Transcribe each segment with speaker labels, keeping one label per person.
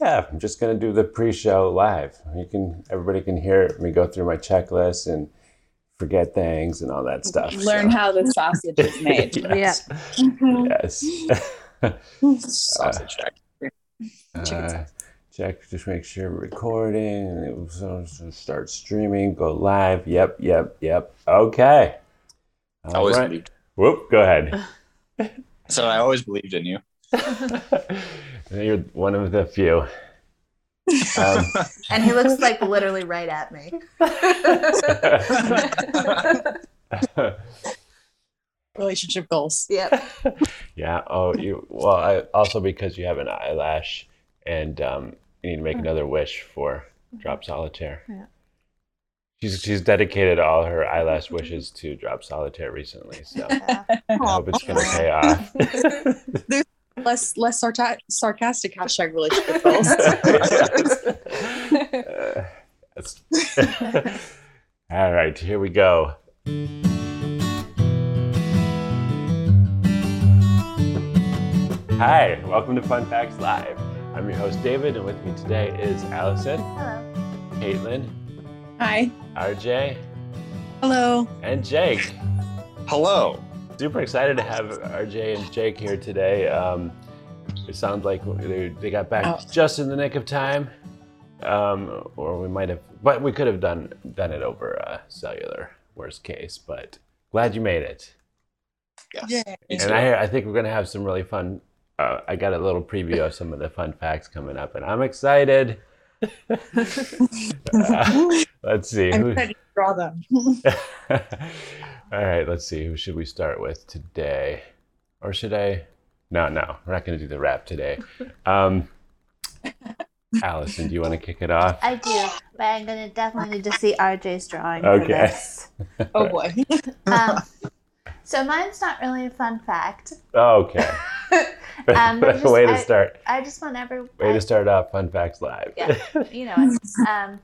Speaker 1: Yeah, I'm just gonna do the pre-show live. You can, everybody can hear me go through my checklist and forget things and all that stuff.
Speaker 2: Learn
Speaker 1: so.
Speaker 2: how the sausage is made.
Speaker 1: yes. Yes.
Speaker 2: sausage check.
Speaker 1: Uh, check, just make sure we're recording. And it was, uh, start streaming, go live. Yep, yep, yep. Okay.
Speaker 3: I always believed.
Speaker 1: Whoop, go ahead.
Speaker 3: So I always believed in you.
Speaker 1: You're one of the few. Um,
Speaker 4: and he looks like literally right at me.
Speaker 2: Relationship goals.
Speaker 4: Yep.
Speaker 1: yeah. Oh, you. Well, I, also because you have an eyelash, and um, you need to make another wish for Drop Solitaire.
Speaker 4: Yeah.
Speaker 1: She's she's dedicated all her eyelash wishes to Drop Solitaire recently, so
Speaker 4: Yeah.
Speaker 1: I hope it's gonna pay off.
Speaker 2: Less less sarta- sarcastic hashtag relationship goals.
Speaker 1: Uh, that's- all right, here we go. Hi, welcome to Fun Facts Live. I'm your host David, and with me today is Allison,
Speaker 4: Hello.
Speaker 1: Caitlin,
Speaker 2: Hi.
Speaker 1: RJ,
Speaker 2: Hello.
Speaker 1: and Jake.
Speaker 3: Hello.
Speaker 1: Super excited to have RJ and Jake here today. Um, it sounds like they, they got back
Speaker 2: Oh.
Speaker 1: just in the nick of time, um, or we might have, but we could have done done it over uh, cellular, worst case. But glad you made it.
Speaker 3: Yes.
Speaker 2: Yay.
Speaker 1: And. I, I think we're gonna have some really fun. Uh, I got a little preview of some of the fun facts coming up, and I'm excited. Uh, let's see.
Speaker 2: I'm
Speaker 1: who-
Speaker 2: ready to draw them.
Speaker 1: All right, let's see. Who should we start with today? Or should I? No, no, we're not going to do the rap today. Um, Allison, do you want to kick it off?
Speaker 4: I do, but I'm gonna definitely need to see RJ's drawing
Speaker 1: Okay.
Speaker 4: for this.
Speaker 2: oh boy.
Speaker 4: Um, so mine's not really a fun fact.
Speaker 1: Oh, okay.
Speaker 4: Um, but just-
Speaker 1: Way to
Speaker 4: I-
Speaker 1: start.
Speaker 4: I just want every
Speaker 1: Way
Speaker 4: I-
Speaker 1: to start off Fun Facts Live.
Speaker 4: Yeah, you know it. Um,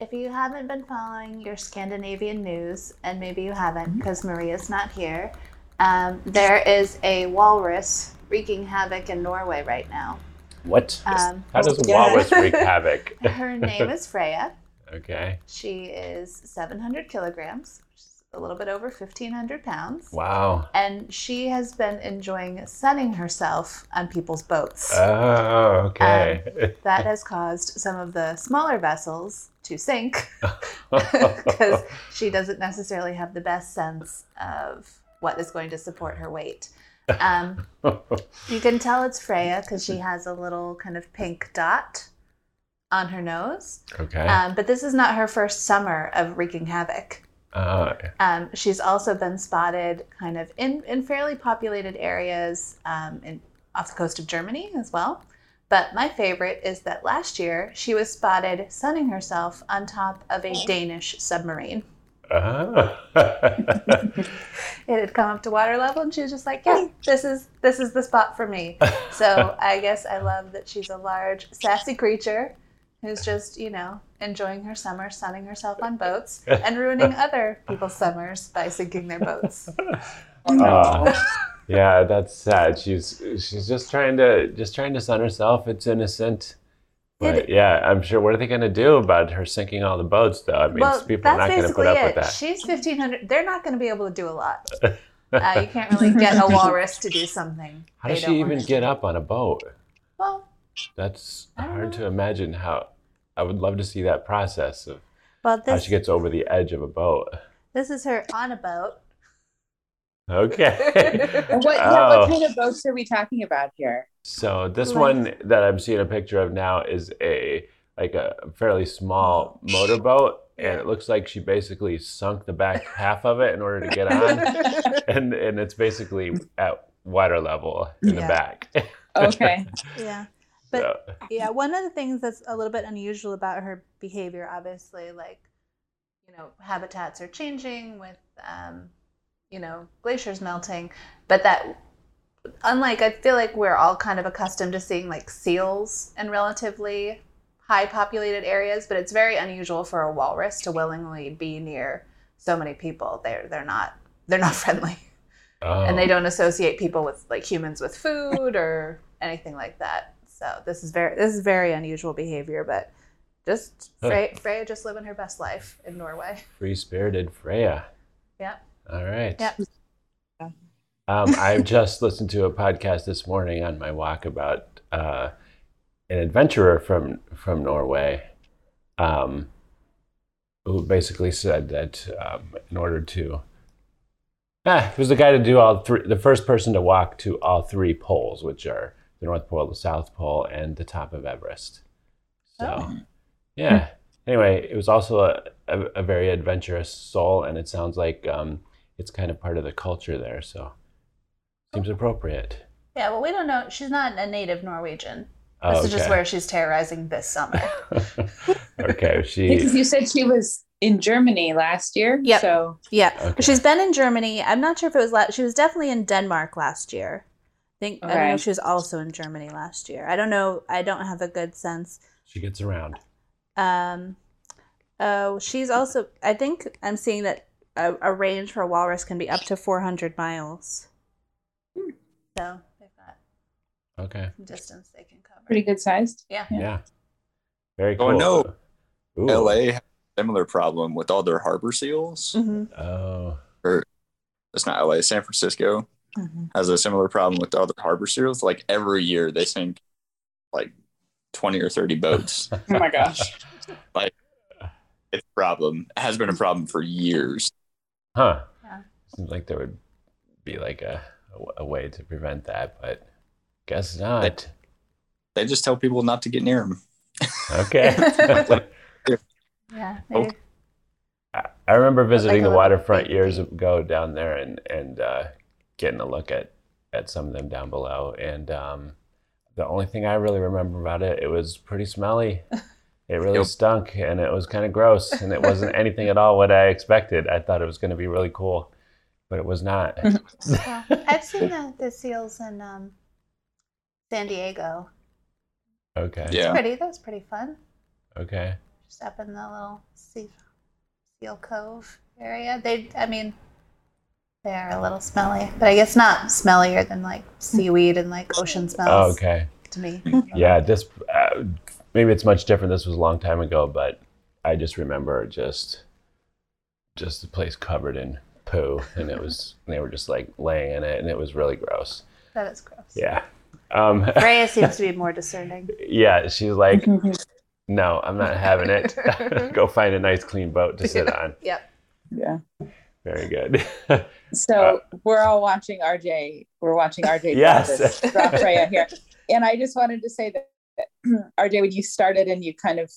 Speaker 4: if you haven't been following your Scandinavian news, and maybe you haven't because Maria's not here, um, there is a walrus wreaking havoc in Norway right now.
Speaker 1: What?
Speaker 4: Um,
Speaker 1: How does a
Speaker 2: Yeah.
Speaker 1: walrus wreak havoc?
Speaker 4: her name is Freya.
Speaker 1: Okay.
Speaker 4: She is 700 kilograms, which is a little bit over 1,500 pounds.
Speaker 1: Wow.
Speaker 4: And she has been enjoying sunning herself on people's boats.
Speaker 1: Oh, okay.
Speaker 4: that has caused some of the smaller vessels to sink because she doesn't necessarily have the best sense of what is going to support her weight. Um, you can tell it's Freya because she has a little kind of pink dot on her nose.
Speaker 1: okay.
Speaker 4: Um, but this is not her first summer of wreaking havoc.
Speaker 1: Uh,
Speaker 4: Um, she's also been spotted kind of in, in fairly populated areas um, in, off the coast of Germany as well. But my favorite is that last year she was spotted sunning herself on top of a Danish submarine.
Speaker 1: uh,
Speaker 4: It had come up to water level, and she was just like, "Yeah, this is this is the spot for me." So I guess I love that she's a large, sassy creature who's just you know enjoying her summer, sunning herself on boats, and ruining other people's summers by sinking their boats.
Speaker 1: Uh, yeah, that's sad. She's she's just trying to just trying to sun herself. It's innocent. But
Speaker 4: It-
Speaker 1: yeah, I'm sure. What are they going to do about her sinking all the boats, though? I mean,
Speaker 4: well,
Speaker 1: people are not going to put up
Speaker 4: it.
Speaker 1: with that.
Speaker 4: She's fifteen hundred. They're not going to be able to do a lot. Uh, you can't really get a walrus to do something.
Speaker 1: How does she even get up on a boat?
Speaker 4: Well,
Speaker 1: That's hard
Speaker 4: know.
Speaker 1: to imagine. How I would love to see that process of
Speaker 4: well,
Speaker 1: how she gets over the edge of a boat.
Speaker 4: this is her on a boat.
Speaker 1: Okay.
Speaker 2: What, yeah,
Speaker 1: Oh.
Speaker 2: what kind of boats are we talking about here?
Speaker 1: So this
Speaker 4: Like-
Speaker 1: one that I'm seeing a picture of now is a like a fairly small motorboat, and it looks like she basically sunk the back half of it in order to get on, and and it's basically at water level in the back.
Speaker 2: Okay.
Speaker 4: Yeah. But
Speaker 1: So,
Speaker 4: yeah, one of the things that's a little bit unusual about her behavior, obviously, like, you know, habitats are changing with, um, you know, glaciers melting, but that, unlike, I feel like we're all kind of accustomed to seeing like seals in relatively high populated areas, but it's very unusual for a walrus to willingly be near so many people. They're they're not they're not friendly,
Speaker 1: oh,
Speaker 4: and they don't associate people with like humans with food or anything like that. So this is very this is very unusual behavior, but just. Freya, just living her best life in Norway.
Speaker 1: Free spirited Freya.
Speaker 4: Yep.
Speaker 1: All right.
Speaker 4: Yep.
Speaker 1: Um, I just listened to a podcast this morning on my walk about uh, an adventurer from from Norway, um, who basically said that um, in order to, ah, he was the guy to do all three, the first person to walk to all three poles, which are the North Pole, the South Pole, and the top of Everest. So,
Speaker 4: Oh.
Speaker 1: yeah. Anyway, it was also a, a, a very adventurous soul, and it sounds like um, it's kind of part of the culture there. So, seems appropriate.
Speaker 4: Yeah, well, we don't know. She's not a native Norwegian.
Speaker 1: Oh,
Speaker 4: This is just where she's terrorizing this summer.
Speaker 1: okay, she.
Speaker 2: Because you said she was in Germany last year.
Speaker 4: Yep.
Speaker 2: So
Speaker 4: Yeah,
Speaker 1: Okay.
Speaker 4: she's been in Germany. I'm not sure if it was last. She was definitely in Denmark last year. I think I don't know if she was also in Germany last year. I don't know. I don't have a good sense.
Speaker 1: She gets around.
Speaker 4: Um, oh, she's also. I think I'm seeing that a, a range for a walrus can be up to 400 miles.
Speaker 2: Hmm.
Speaker 4: So they've got
Speaker 1: Okay.
Speaker 4: some distance they can cover.
Speaker 2: pretty good sized.
Speaker 4: Yeah.
Speaker 1: Yeah. Very cool.
Speaker 3: Oh, no.
Speaker 1: Ooh.
Speaker 3: LA has a similar problem with all their harbor seals.
Speaker 4: hmm
Speaker 1: Oh.
Speaker 3: It's not LA, San Francisco
Speaker 2: Mm-hmm.
Speaker 3: has a similar problem with all their harbor seals. Like every year they sink like 20 or 30 boats.
Speaker 2: Oh my gosh.
Speaker 3: Like it's a problem. It has been a problem for years.
Speaker 1: Huh.
Speaker 4: Yeah.
Speaker 1: Seems like there would be like a, a, a way to prevent that, but guess not.
Speaker 3: They just tell people not to get near them.
Speaker 1: Okay.
Speaker 4: Yeah.
Speaker 3: Oh.
Speaker 1: I I remember visiting
Speaker 4: a
Speaker 1: the
Speaker 4: little
Speaker 1: waterfront years ago down there and and uh, getting a look at at some of them down below. And um, the only thing I really remember about it, it was pretty smelly. It really
Speaker 3: Yep.
Speaker 1: stunk, and it was kind of gross, and it wasn't anything at all what I expected. I thought it was going to be really cool, but it was not.
Speaker 4: Well, I've seen the, the seals in um, San Diego.
Speaker 1: okay.
Speaker 3: Yeah.
Speaker 4: Pretty. That was pretty fun.
Speaker 1: Okay.
Speaker 4: Just up in the little sea, seal cove area. They, I mean, they are a little smelly, but I guess not smellier than like seaweed and like ocean
Speaker 1: Oh,
Speaker 4: smells
Speaker 1: okay.
Speaker 4: to me.
Speaker 1: Yeah, this uh, maybe it's much different. This was a long time ago, but I just remember just just the place covered in poo, and it was they were just like laying in it, and it was really gross.
Speaker 4: That is gross.
Speaker 1: Yeah, um,
Speaker 4: Freya seems to be more discerning.
Speaker 1: yeah. She's like, no, I'm not having it. Go find a nice clean boat to sit on.
Speaker 4: Yep.
Speaker 2: yeah.
Speaker 1: Very good.
Speaker 2: So uh, we're all watching RJ. We're watching RJ.
Speaker 1: Yes.
Speaker 2: draw Freya here, and I just wanted to say that that, RJ, when you started and you kind of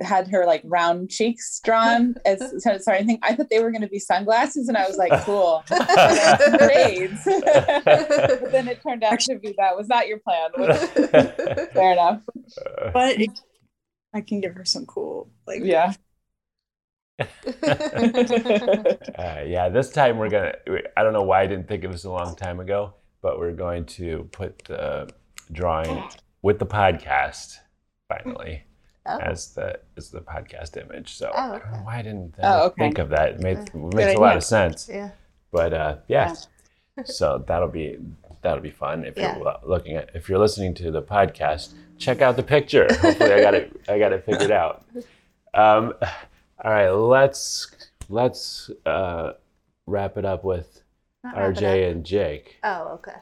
Speaker 2: had her like round cheeks drawn as so- sorry, I think I thought they were going to be sunglasses, and I was like, cool. Shades. but then it turned out to be that was not your plan. Fair enough.
Speaker 5: Uh, but it, I can give her some cool, like,
Speaker 2: Yeah.
Speaker 1: Uh, yeah, this time we're gonna. I don't know why I didn't think of this a long time ago, but we're going to put the drawing with the podcast finally
Speaker 4: Oh.
Speaker 1: as the as the podcast image. So
Speaker 4: Oh,
Speaker 1: I don't know why I didn't uh,
Speaker 2: Oh, okay.
Speaker 1: think of that. It, made, it makes a
Speaker 2: idea.
Speaker 1: lot of sense.
Speaker 4: yeah.
Speaker 1: But uh, yeah, so that'll be that'll be fun if
Speaker 4: Yeah.
Speaker 1: you're uh, looking at if you're listening to the podcast. Check out the picture. Hopefully, I got it. I got it figured out. Um, all right, let's let's uh, wrap it up with
Speaker 4: Not
Speaker 1: RJ and Jake.
Speaker 4: Oh, okay.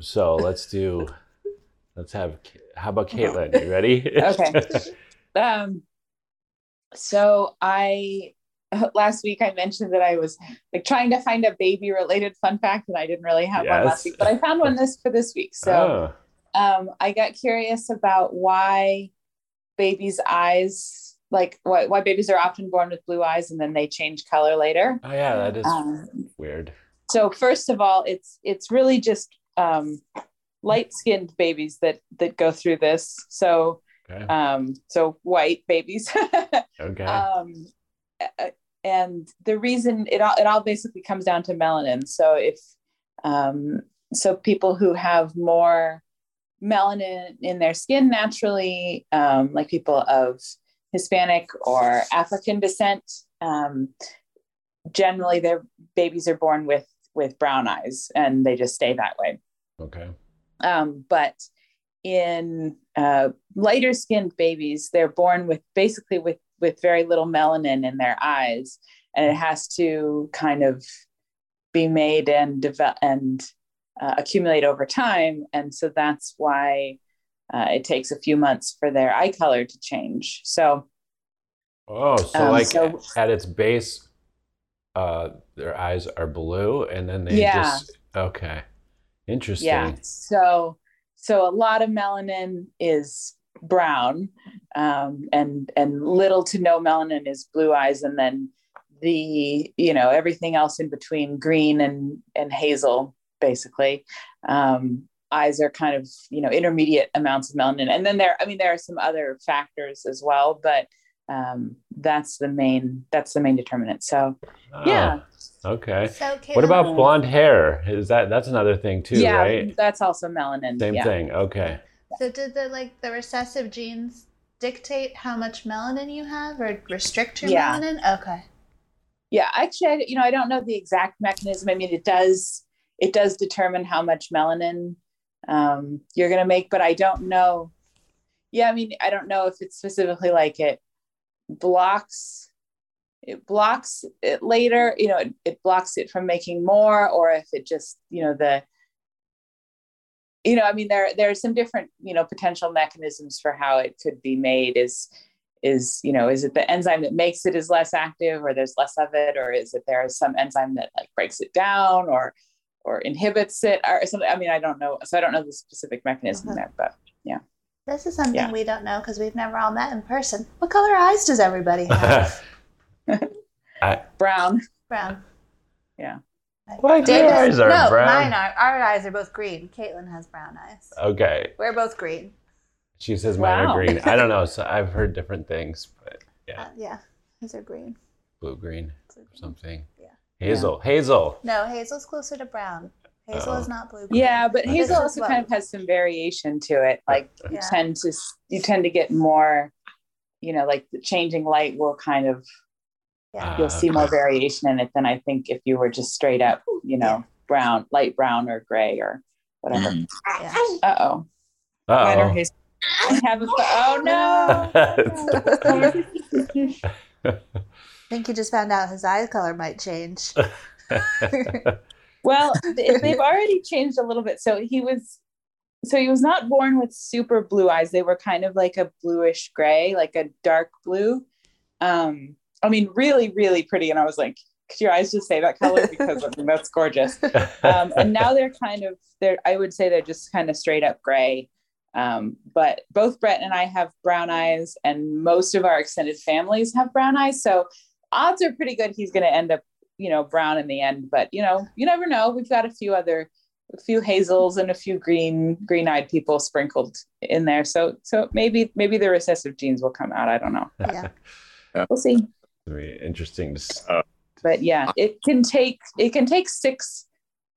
Speaker 1: So let's do. Let's have. How about Caitlin? You ready?
Speaker 2: Okay. Um, so I last week I mentioned that I was like trying to find a baby related fun fact, and I didn't really have one last week, but I found one this for this week. So
Speaker 1: Oh,
Speaker 2: um, I got curious about why babies' eyes, like why, why babies are often born with blue eyes and then they change color later.
Speaker 1: oh yeah, that is
Speaker 2: Um,
Speaker 1: weird.
Speaker 2: so first of all, it's it's really just um, light-skinned babies that that go through this. So
Speaker 1: Okay.
Speaker 2: um, so white babies.
Speaker 1: Okay.
Speaker 2: um, and the reason it all it all basically comes down to melanin. So if um, so, people who have more melanin in their skin naturally, um, like people of Hispanic or African descent, um, generally their babies are born with with brown eyes, and they just stay that way.
Speaker 1: okay.
Speaker 2: Um, but in uh, lighter skinned babies, they're born with basically with with very little melanin in their eyes, and it has to kind of be made and develop and uh, accumulate over time, and so that's why uh, it takes a few months for their eye color to change. So,
Speaker 1: Oh, so
Speaker 2: Um,
Speaker 1: like
Speaker 2: so-
Speaker 1: at its base, uh, their eyes are blue, and then they
Speaker 2: Yeah.
Speaker 1: just okay, interesting.
Speaker 2: yeah, so so a lot of melanin is brown, um, and and little to no melanin is blue eyes, and then the you know everything else in between green and and hazel basically um, eyes are kind of you know intermediate amounts of melanin and then there i mean there are some other factors as well but um, that's the main that's the main determinant so
Speaker 1: Oh,
Speaker 2: yeah
Speaker 1: Okay.
Speaker 4: So,
Speaker 1: What about blonde hair? Is that that's another thing too,
Speaker 2: yeah
Speaker 1: right?
Speaker 2: that's also melanin
Speaker 1: Same
Speaker 2: yeah.
Speaker 1: thing. Okay.
Speaker 4: So, did the like the recessive genes dictate how much melanin you have, or restrict your
Speaker 2: Yeah.
Speaker 4: melanin? Okay.
Speaker 2: yeah actually I, you know i don't know the exact mechanism i mean it does it does determine how much melanin um, you're going to make but i don't know. Yeah i mean i don't know if it's specifically like it blocks it blocks it later you know it, it blocks it from making more or if it just you know the you know i mean there there are some different you know potential mechanisms for how it could be made is is you know is it the enzyme that makes it is less active or there's less of it or is it there is some enzyme that like breaks it down or or inhibits it or something i mean i don't know so i don't know the specific mechanism
Speaker 4: Uh-huh.
Speaker 2: there but yeah.
Speaker 4: This is something
Speaker 2: Yeah.
Speaker 4: we don't know because we've never all met in person. What color eyes does everybody have?
Speaker 2: brown
Speaker 4: brown. Yeah.
Speaker 1: Why
Speaker 4: David-
Speaker 1: your eyes are
Speaker 4: no,
Speaker 1: brown?
Speaker 4: mine are. Our eyes are both green. Caitlin has brown eyes.
Speaker 1: Okay.
Speaker 4: We're both green.
Speaker 1: She says mine
Speaker 2: Wow.
Speaker 1: are green. I don't know. So I've heard different things, but yeah,
Speaker 4: Uh, yeah, his are green.
Speaker 1: blue green
Speaker 4: Blue
Speaker 1: or
Speaker 4: green.
Speaker 1: something.
Speaker 4: Yeah.
Speaker 1: Hazel. Hazel.
Speaker 4: No, Hazel's closer to brown. Hazel
Speaker 1: Oh.
Speaker 4: is not blue. green.
Speaker 2: yeah but hazel
Speaker 4: is
Speaker 2: also
Speaker 4: what-
Speaker 2: kind of has some variation to it like you
Speaker 4: Yeah.
Speaker 2: tend to you tend to get more you know like the changing light will kind of
Speaker 4: Yeah.
Speaker 2: you'll
Speaker 1: Ah,
Speaker 2: see more variation in it than i think if you were just straight up you know brown light brown or gray or whatever
Speaker 3: Mhm.
Speaker 4: Yeah.
Speaker 2: uh-oh
Speaker 5: Mine are
Speaker 1: Uh
Speaker 5: hazel.
Speaker 2: I have a oh no
Speaker 1: oh.
Speaker 4: I think he just found out his eye color might change.
Speaker 2: Well, they've already changed a little bit. So he was, so he was not born with super blue eyes. They were kind of like a bluish gray, like a dark blue. Um, I mean, really, really pretty. And I was like, could your eyes just say that color? Because I mean, that's gorgeous. Um, and now they're kind of, they're, I would say they're just kind of straight up gray. Um, but both Brett and I have brown eyes, and most of our extended families have brown eyes. So odds are pretty good he's going to end up you know brown in the end but you know you never know. We've got a few other a few hazels and a few green green eyed people sprinkled in there. So so maybe maybe the recessive genes will come out. I don't know.
Speaker 4: Yeah.
Speaker 2: we'll see.
Speaker 1: It'll interesting to
Speaker 2: but yeah it can take it can take six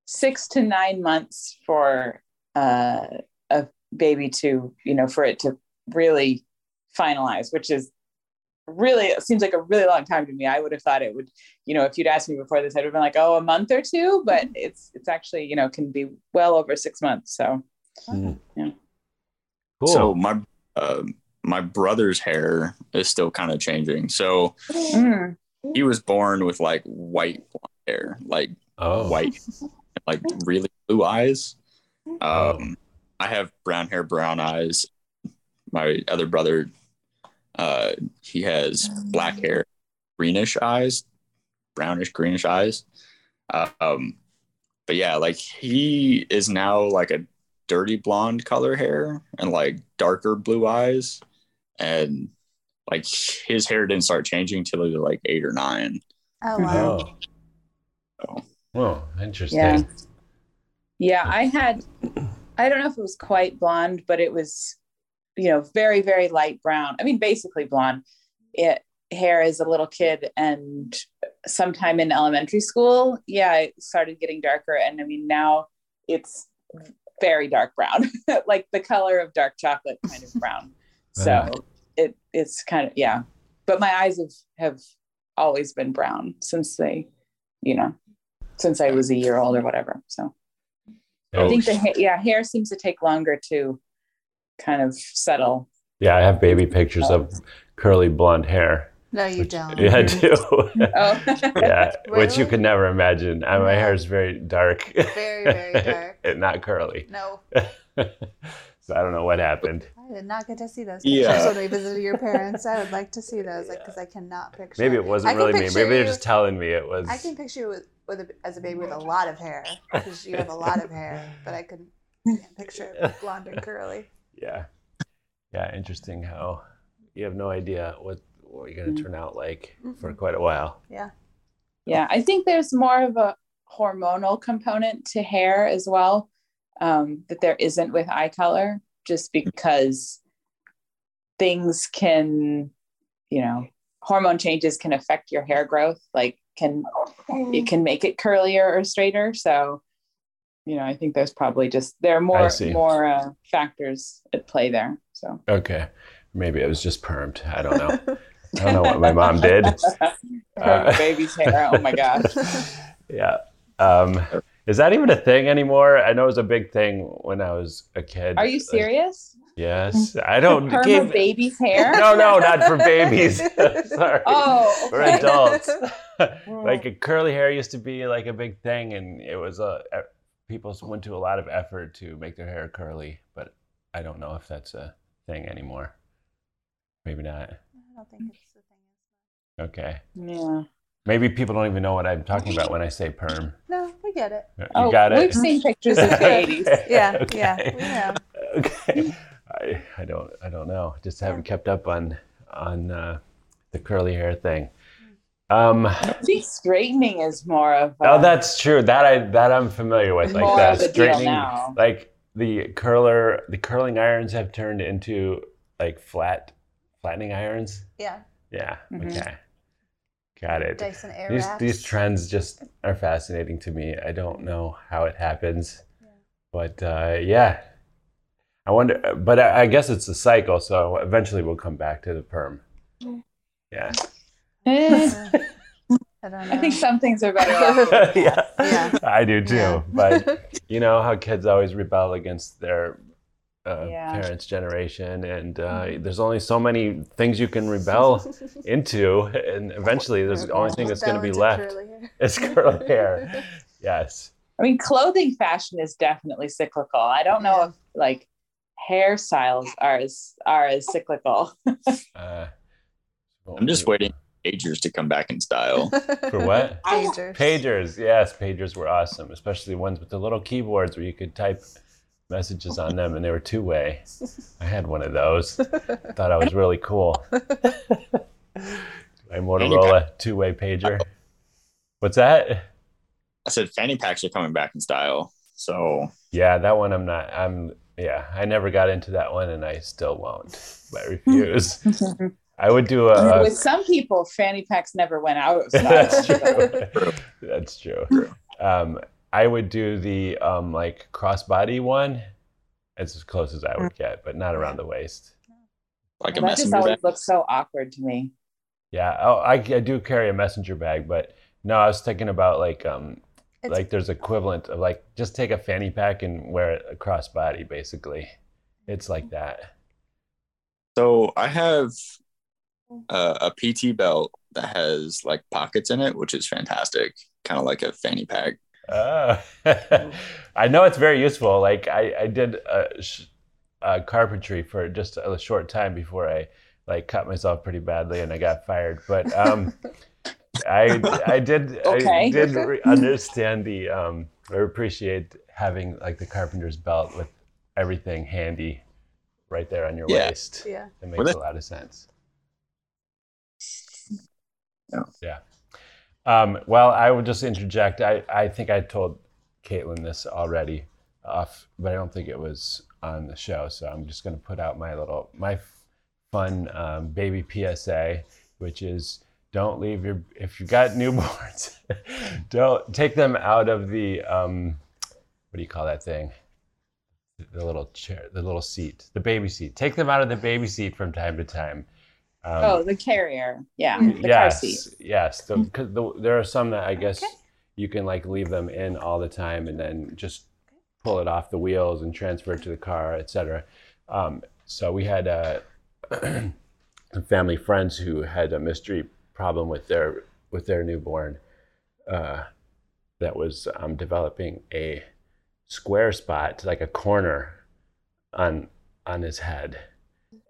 Speaker 2: six to nine months for uh, a baby to you know for it to really finalize which is really it seems like a really long time to me i would have thought it would you know if you'd asked me before this i'd have been like oh a month or two but it's it's actually you know can be well over six months so
Speaker 1: Mm.
Speaker 2: Yeah.
Speaker 1: Cool.
Speaker 3: So my uh, my brother's hair is still kind of changing. So
Speaker 2: Mm.
Speaker 3: he was born with like white hair, like
Speaker 1: oh.
Speaker 3: white, like really blue eyes.
Speaker 1: Oh.
Speaker 3: Um, I have brown hair, brown eyes. My other brother, uh, he has black hair, greenish eyes, brownish greenish eyes. Um, but yeah, like he is now like a dirty blonde color hair and like darker blue eyes, and like his hair didn't start changing till he was like eight or nine.
Speaker 4: Oh wow.
Speaker 1: Oh. Oh, interesting.
Speaker 2: Yeah. Yeah, I had, I don't know if it was quite blonde, but it was, you know, very, very light brown. I mean, basically blonde. It hair as a little kid, and sometime in elementary school, yeah, it started getting darker. And I mean, now it's very dark brown, like the color of dark chocolate kind of brown. So it it's kind of yeah. But my eyes have have always been brown since they, you know, since I was a year old or whatever. So. I
Speaker 1: Oh,
Speaker 2: think the ha- yeah hair seems to take longer to kind of settle.
Speaker 1: Yeah, I have baby pictures of curly blonde hair.
Speaker 4: No, you
Speaker 1: which-
Speaker 4: don't.
Speaker 1: Yeah, I do.
Speaker 2: Oh,
Speaker 1: yeah, which you could never imagine. Uh, My hair is very dark.
Speaker 4: Very, very dark.
Speaker 1: and not curly.
Speaker 4: No,
Speaker 1: so I don't know what happened.
Speaker 4: I did not get to see those
Speaker 3: Yeah.
Speaker 4: pictures when we visited your parents. I would like to see those because I cannot picture.
Speaker 1: Maybe it wasn't really me.
Speaker 4: picture
Speaker 1: Maybe they're just telling me it was.
Speaker 4: I can picture you with, with a, as a baby with a lot of hair because you have a lot of hair, but I couldn't can't picture blonde and curly.
Speaker 1: Yeah. Yeah, interesting how you have no idea what, what you're going to turn out like for
Speaker 4: Mhm.
Speaker 1: quite a while.
Speaker 4: Yeah.
Speaker 2: yeah, I think there's more of a hormonal component to hair as well um, that there isn't with eye color, just because things can, you know, hormone changes can affect your hair growth. Like, can it can make it curlier or straighter. So, you know, I think there's probably just there are more more uh, factors at play there. So.
Speaker 1: Okay. Maybe it was just permed. I don't know. I don't know what my mom did.
Speaker 2: Her baby's hair. Oh my gosh.
Speaker 1: yeah. Um, is that even a thing anymore? I know it was a big thing when I was a kid.
Speaker 2: Are you
Speaker 1: Like,
Speaker 2: serious?
Speaker 1: yes. I don't.
Speaker 2: Perm
Speaker 1: give-
Speaker 2: baby's hair?
Speaker 1: No, no, not for babies. Sorry.
Speaker 2: Oh,
Speaker 1: For adults. like a curly hair used to be like a big thing, and it was a people went to a lot of effort to make their hair curly. But I don't know if that's a thing anymore. Maybe not.
Speaker 4: I don't think it's a thing.
Speaker 1: Okay.
Speaker 2: Yeah.
Speaker 1: Maybe people don't even know what I'm talking about when I say perm.
Speaker 4: No, we get it.
Speaker 1: You
Speaker 2: Oh,
Speaker 1: got it.
Speaker 2: we've seen pictures of the 80s.
Speaker 4: Yeah, yeah, we know.
Speaker 1: Okay. I, I don't I don't know. Just haven't kept up on on uh, the curly hair thing. Um,
Speaker 2: I think straightening is more of. uh,
Speaker 1: oh, that's true. That I that I'm familiar with. Like
Speaker 2: More
Speaker 1: that
Speaker 2: of a deal
Speaker 1: straightening,
Speaker 2: now.
Speaker 1: like the curler, the curling irons have turned into like flat flattening irons.
Speaker 4: Yeah,
Speaker 1: Yeah.
Speaker 2: Mhm.
Speaker 1: Okay. Got it.
Speaker 4: Dyson Airwraps.
Speaker 1: These these trends just are fascinating to me. I don't know how it happens,
Speaker 4: Yeah.
Speaker 1: but uh, yeah, I wonder. But I, I guess it's a cycle, so eventually we'll come back to the perm. Yeah,
Speaker 2: eh,
Speaker 4: I don't know.
Speaker 2: I think some things are better
Speaker 1: yeah,
Speaker 4: Yeah.
Speaker 1: I do too.
Speaker 4: Yeah.
Speaker 1: But you know how kids always rebel against their uh,
Speaker 2: Yeah.
Speaker 1: parents' generation, and uh, there's only so many things you can rebel into, and eventually, there's the only thing that's going to be left
Speaker 4: curly
Speaker 1: is curly hair. Yes.
Speaker 2: I mean, clothing fashion is definitely cyclical. I don't know if like hairstyles are as are as cyclical.
Speaker 1: Uh,
Speaker 3: I'm just waiting pagers to come back in style.
Speaker 1: For what?
Speaker 4: Pagers.
Speaker 1: Pagers, yes, pagers were awesome, especially ones with the little keyboards where you could type messages on them and they were two way. I had one of those. Thought I was really cool. My Motorola two way pager. What's that?
Speaker 3: I said fanny packs are coming back in style. So
Speaker 1: Yeah, that one I'm not. I'm yeah. I never got into that one, and I still won't. I refuse. I would do a.
Speaker 2: With some people, fanny packs never went out of style.
Speaker 1: That's true. That's true. Um, I would do the um, like crossbody one. It's as close as I would get, but not around the waist.
Speaker 3: like a
Speaker 2: that just always
Speaker 3: bag.
Speaker 2: looks so awkward to me.
Speaker 1: Yeah. Oh, I, I do carry a messenger bag, but no, I was thinking about like um,
Speaker 4: It's-
Speaker 1: like there's equivalent of like just take a fanny pack and wear it across body, basically. It's like that.
Speaker 3: So I have a, a PT belt that has like pockets in it, which is fantastic. Kind of like a fanny pack.
Speaker 1: Oh. I know it's very useful. Like I, I did uh, sh- uh, carpentry for just a short time before I like cut myself pretty badly and I got fired. But um, I I did I did re- understand the um, or appreciate having like the carpenter's belt with everything handy right there on your
Speaker 3: Yeah.
Speaker 1: waist.
Speaker 4: Yeah.
Speaker 1: It makes
Speaker 3: Well, that-
Speaker 1: a lot of sense.
Speaker 3: Yeah.
Speaker 1: Yeah. Um, well, I would just interject. I, I think I told Caitlin this already off, but I don't think it was on the show. So I'm just going to put out my little, my fun um, baby PSA, which is don't leave your, if you've got newborns, don't take them out of the, um, what do you call that thing? The little chair, the little seat, the baby seat. Take them out of the baby seat from time to time. Um,
Speaker 2: oh, the carrier. Yeah.
Speaker 4: Mm.
Speaker 2: The car
Speaker 1: yes,
Speaker 2: seat.
Speaker 1: yes. The, 'cause the, there are some that I guess
Speaker 4: Okay.
Speaker 1: you can like leave them in all the time and then just pull it off the wheels and transfer it to the car, etc. Um, so we had uh, some family friends who had a mystery problem with their with their newborn uh, that was um, developing a square spot, like a corner, on on his head,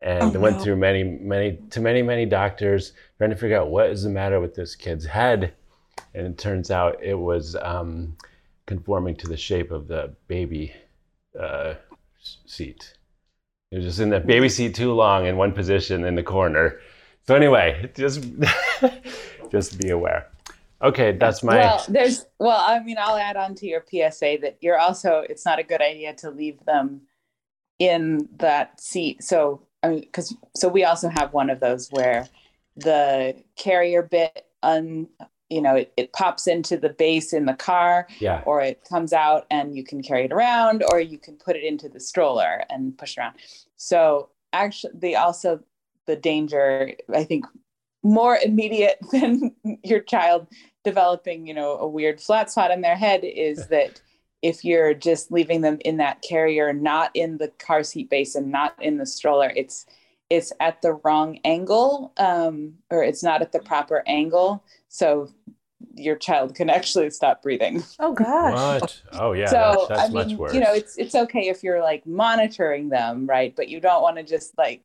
Speaker 1: and
Speaker 5: Oh,
Speaker 1: went
Speaker 5: no.
Speaker 1: through many many to many many doctors trying to figure out what is the matter with this kid's head, and it turns out it was um, conforming to the shape of the baby uh, seat. It was just in the baby seat too long in one position in the corner. So anyway, just just be aware. Okay, that's my
Speaker 2: well there's well i mean i'll add on to your psa that you're also it's not a good idea to leave them in that seat so because so we also have one of those where the carrier bit un you know it, it pops into the base in the car
Speaker 1: yeah.
Speaker 2: or it comes out and you can carry it around or you can put it into the stroller and push it around so actually the also the danger i think more immediate than your child developing you know a weird flat spot in their head is that if you're just leaving them in that carrier not in the car seat base and not in the stroller it's it's at the wrong angle um, or it's not at the proper angle so your child can actually stop breathing
Speaker 4: Oh gosh.
Speaker 1: What? Oh yeah,
Speaker 2: so
Speaker 1: that's, that's
Speaker 2: I mean,
Speaker 1: much worse.
Speaker 2: you know, it's it's okay if you're like monitoring them, right? But you don't want to just like,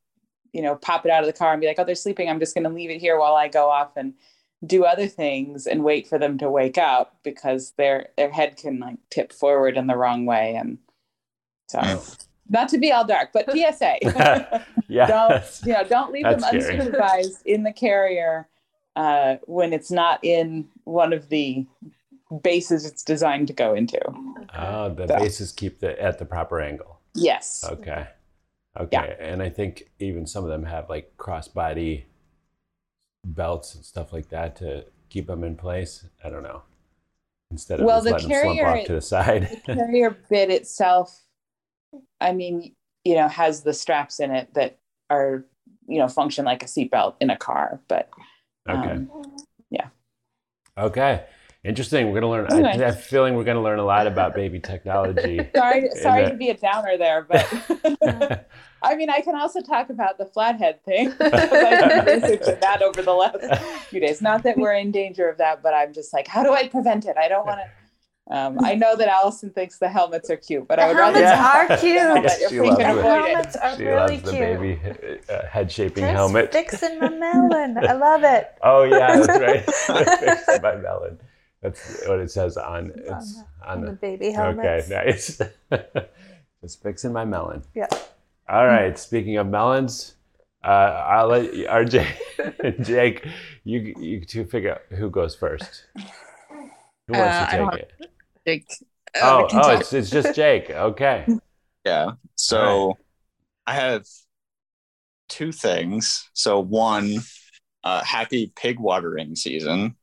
Speaker 2: you know, pop it out of the car and be like, oh, they're sleeping. I'm just going to leave it here while I go off and do other things and wait for them to wake up because their their head can like tip forward in the wrong way and so not to be all dark, but PSA.
Speaker 1: yeah.
Speaker 2: don't you know don't leave them
Speaker 1: scary.
Speaker 2: unsupervised in the carrier uh, when it's not in one of the bases it's designed to go into
Speaker 1: Oh, the
Speaker 2: Yeah.
Speaker 1: bases keep the at the proper angle.
Speaker 2: yes
Speaker 1: Okay. Okay. And I think even some of them have like crossbody belts and stuff like that to keep them in place. I don't know. Instead of
Speaker 2: Well,
Speaker 1: just
Speaker 2: the
Speaker 1: letting them slump off to the side.
Speaker 2: the carrier bit itself i mean you know has the straps in it that are you know function like a seatbelt in a car but
Speaker 1: okay.
Speaker 2: um,
Speaker 1: Okay. Interesting. We're gonna learn. I
Speaker 2: Anyway.
Speaker 1: have a feeling we're gonna learn a lot about baby technology.
Speaker 2: sorry sorry
Speaker 1: that-
Speaker 2: to be a downer there but i mean i can also talk about the flathead thing. i've been researching that over the last few days not that we're in danger of that but i'm just like how do i prevent it i don't want to um, I know that Allison thinks the helmets are cute, but I would rather
Speaker 4: helmets
Speaker 1: Yeah.
Speaker 4: are cute.
Speaker 1: Yes, she loves
Speaker 2: can
Speaker 1: it.
Speaker 4: helmets are
Speaker 1: she
Speaker 4: really
Speaker 1: loves the baby uh, head shaping helmet.
Speaker 4: fixing my melon. I love it.
Speaker 1: Oh yeah, that's right. Fixed by melon. That's what it says on
Speaker 4: It's on
Speaker 1: it's
Speaker 4: the-
Speaker 1: on
Speaker 4: On the
Speaker 1: the.
Speaker 4: baby
Speaker 1: Okay,
Speaker 4: helmets.
Speaker 1: nice. Just fixing my melon.
Speaker 4: Yeah.
Speaker 1: All right. Speaking of melons, uh, I'll let you, RJ, Jake, you you two figure out who goes first. Who wants
Speaker 5: Uh, I
Speaker 1: to
Speaker 5: don't
Speaker 1: take it?
Speaker 5: Jake. uh,
Speaker 1: Oh, oh, it's, it's just Jake. Okay.
Speaker 3: Yeah. So I have two things. So one, uh, happy pig watering season.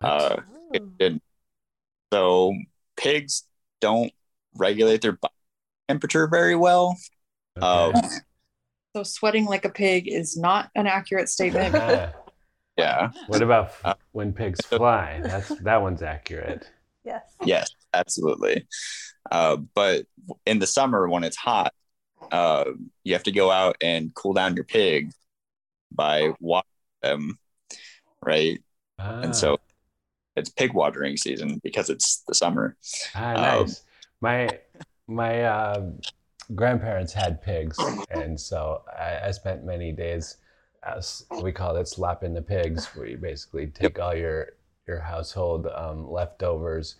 Speaker 3: Uh, it, it- so pigs don't regulate their body temperature very well.
Speaker 1: Okay.
Speaker 3: Um,
Speaker 5: so sweating like a pig is not an accurate statement.
Speaker 1: Ah,
Speaker 3: yeah.
Speaker 1: what about
Speaker 3: Uh,
Speaker 1: f- when pigs fly? That's that one's accurate.
Speaker 4: Yes.
Speaker 3: Yes, absolutely. Uh, but in the summer when it's hot, uh, you have to go out and cool down your pig by watering them, right?
Speaker 1: Ah,
Speaker 3: And so it's pig watering season because it's the summer.
Speaker 1: ah,
Speaker 3: um,
Speaker 1: nice. my my uh, grandparents had pigs, and so I, I spent many days. As we call it, slapping the pigs, where you basically take all your your household um, leftovers,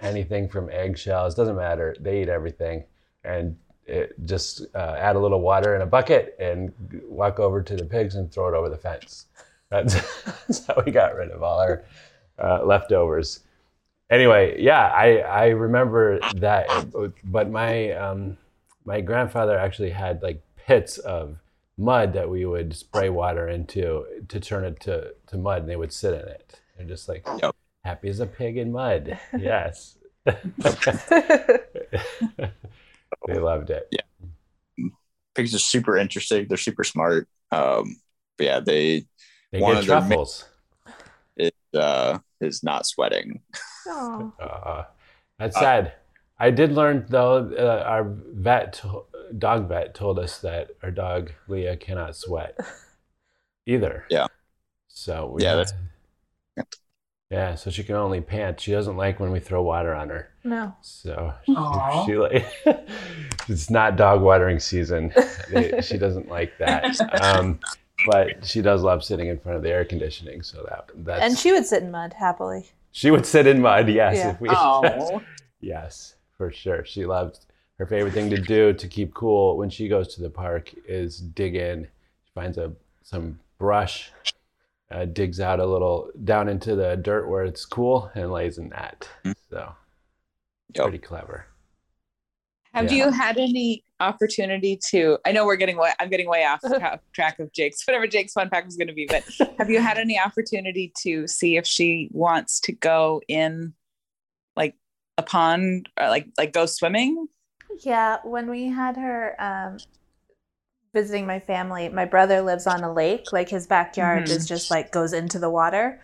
Speaker 1: anything from eggshells, doesn't matter. They eat everything, and it, just uh, add a little water in a bucket and walk over to the pigs and throw it over the fence. That's, that's how we got rid of all our uh, leftovers. Anyway, yeah, I, I remember that, but my um, my grandfather actually had like pits of mud that we would spray water into to turn it to, to mud, and they would sit in it. They're just like
Speaker 3: Yep.
Speaker 1: happy as a pig in mud. Yes, they loved it. Yeah.
Speaker 3: Pigs are super interesting. They're super smart. Um, yeah, they
Speaker 1: They
Speaker 3: One
Speaker 1: get
Speaker 3: of their
Speaker 1: truffles.
Speaker 3: it uh, is not sweating.
Speaker 4: Aw.
Speaker 1: Uh, that's sad. I did learn though. Uh, our vet to- dog vet told us that our dog Leah cannot sweat either.
Speaker 3: Yeah.
Speaker 1: So we,
Speaker 3: Yeah, that's-
Speaker 1: yeah. So she can only pant. She doesn't like when we throw water on her.
Speaker 4: No.
Speaker 1: So she, she like it's not dog watering season. She doesn't like that. Um, but she does love sitting in front of the air conditioning. So that that's
Speaker 4: And she would sit in mud happily.
Speaker 1: she would sit in mud. Yes,
Speaker 4: Yeah.
Speaker 1: if we
Speaker 2: Oh.
Speaker 1: yes for sure. She loves her favorite thing to do to keep cool when she goes to the park is dig in. She finds a some brush, uh, digs out a little down into the dirt where it's cool and lays in that. So
Speaker 3: Yep.
Speaker 1: pretty clever.
Speaker 2: Have
Speaker 1: Yeah.
Speaker 2: you had any opportunity to? I know we're getting way. I'm getting way off track of Jake's whatever Jake's fun pack was going to be. But have you had any opportunity to see if she wants to go in, like a pond, or like like go swimming?
Speaker 4: Yeah, when we had her um, visiting my family, my brother lives on a lake. Like his backyard
Speaker 2: Mhm.
Speaker 4: is just like goes into the water,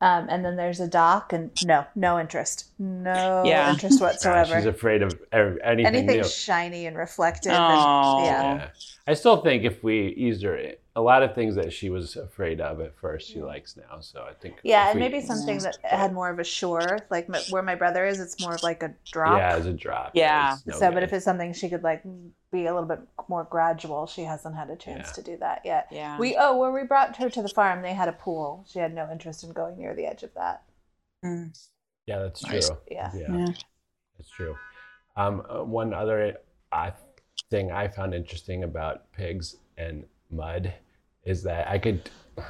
Speaker 4: um, and then there's a dock. And no, no interest, no
Speaker 2: Yeah.
Speaker 4: interest whatsoever.
Speaker 1: she's afraid of ev- anything,
Speaker 4: Anything
Speaker 1: new.
Speaker 4: shiny and reflective. and-
Speaker 2: Oh.
Speaker 4: yeah.
Speaker 1: Yeah. I still think if we eased her, in- a lot of things that she was afraid of at first, she likes now. So I think.
Speaker 4: Yeah, and
Speaker 1: we-
Speaker 4: maybe something that had more of a shore, like my, where my brother is, it's more of like a drop.
Speaker 1: Yeah, as a drop.
Speaker 2: Yeah.
Speaker 1: no
Speaker 4: so, but if it's something she could like be a little bit more gradual, she hasn't had a chance
Speaker 1: Yeah.
Speaker 4: to do that yet.
Speaker 2: Yeah.
Speaker 4: We oh, when we brought her to the farm, they had a pool. She had no interest in going near the edge of that.
Speaker 2: Mm.
Speaker 1: yeah, that's
Speaker 3: Nice.
Speaker 1: true.
Speaker 4: Yeah.
Speaker 1: Yeah,
Speaker 2: Yeah.
Speaker 1: that's true. Um, uh, one other uh, thing I found interesting about pigs and mud is that I could.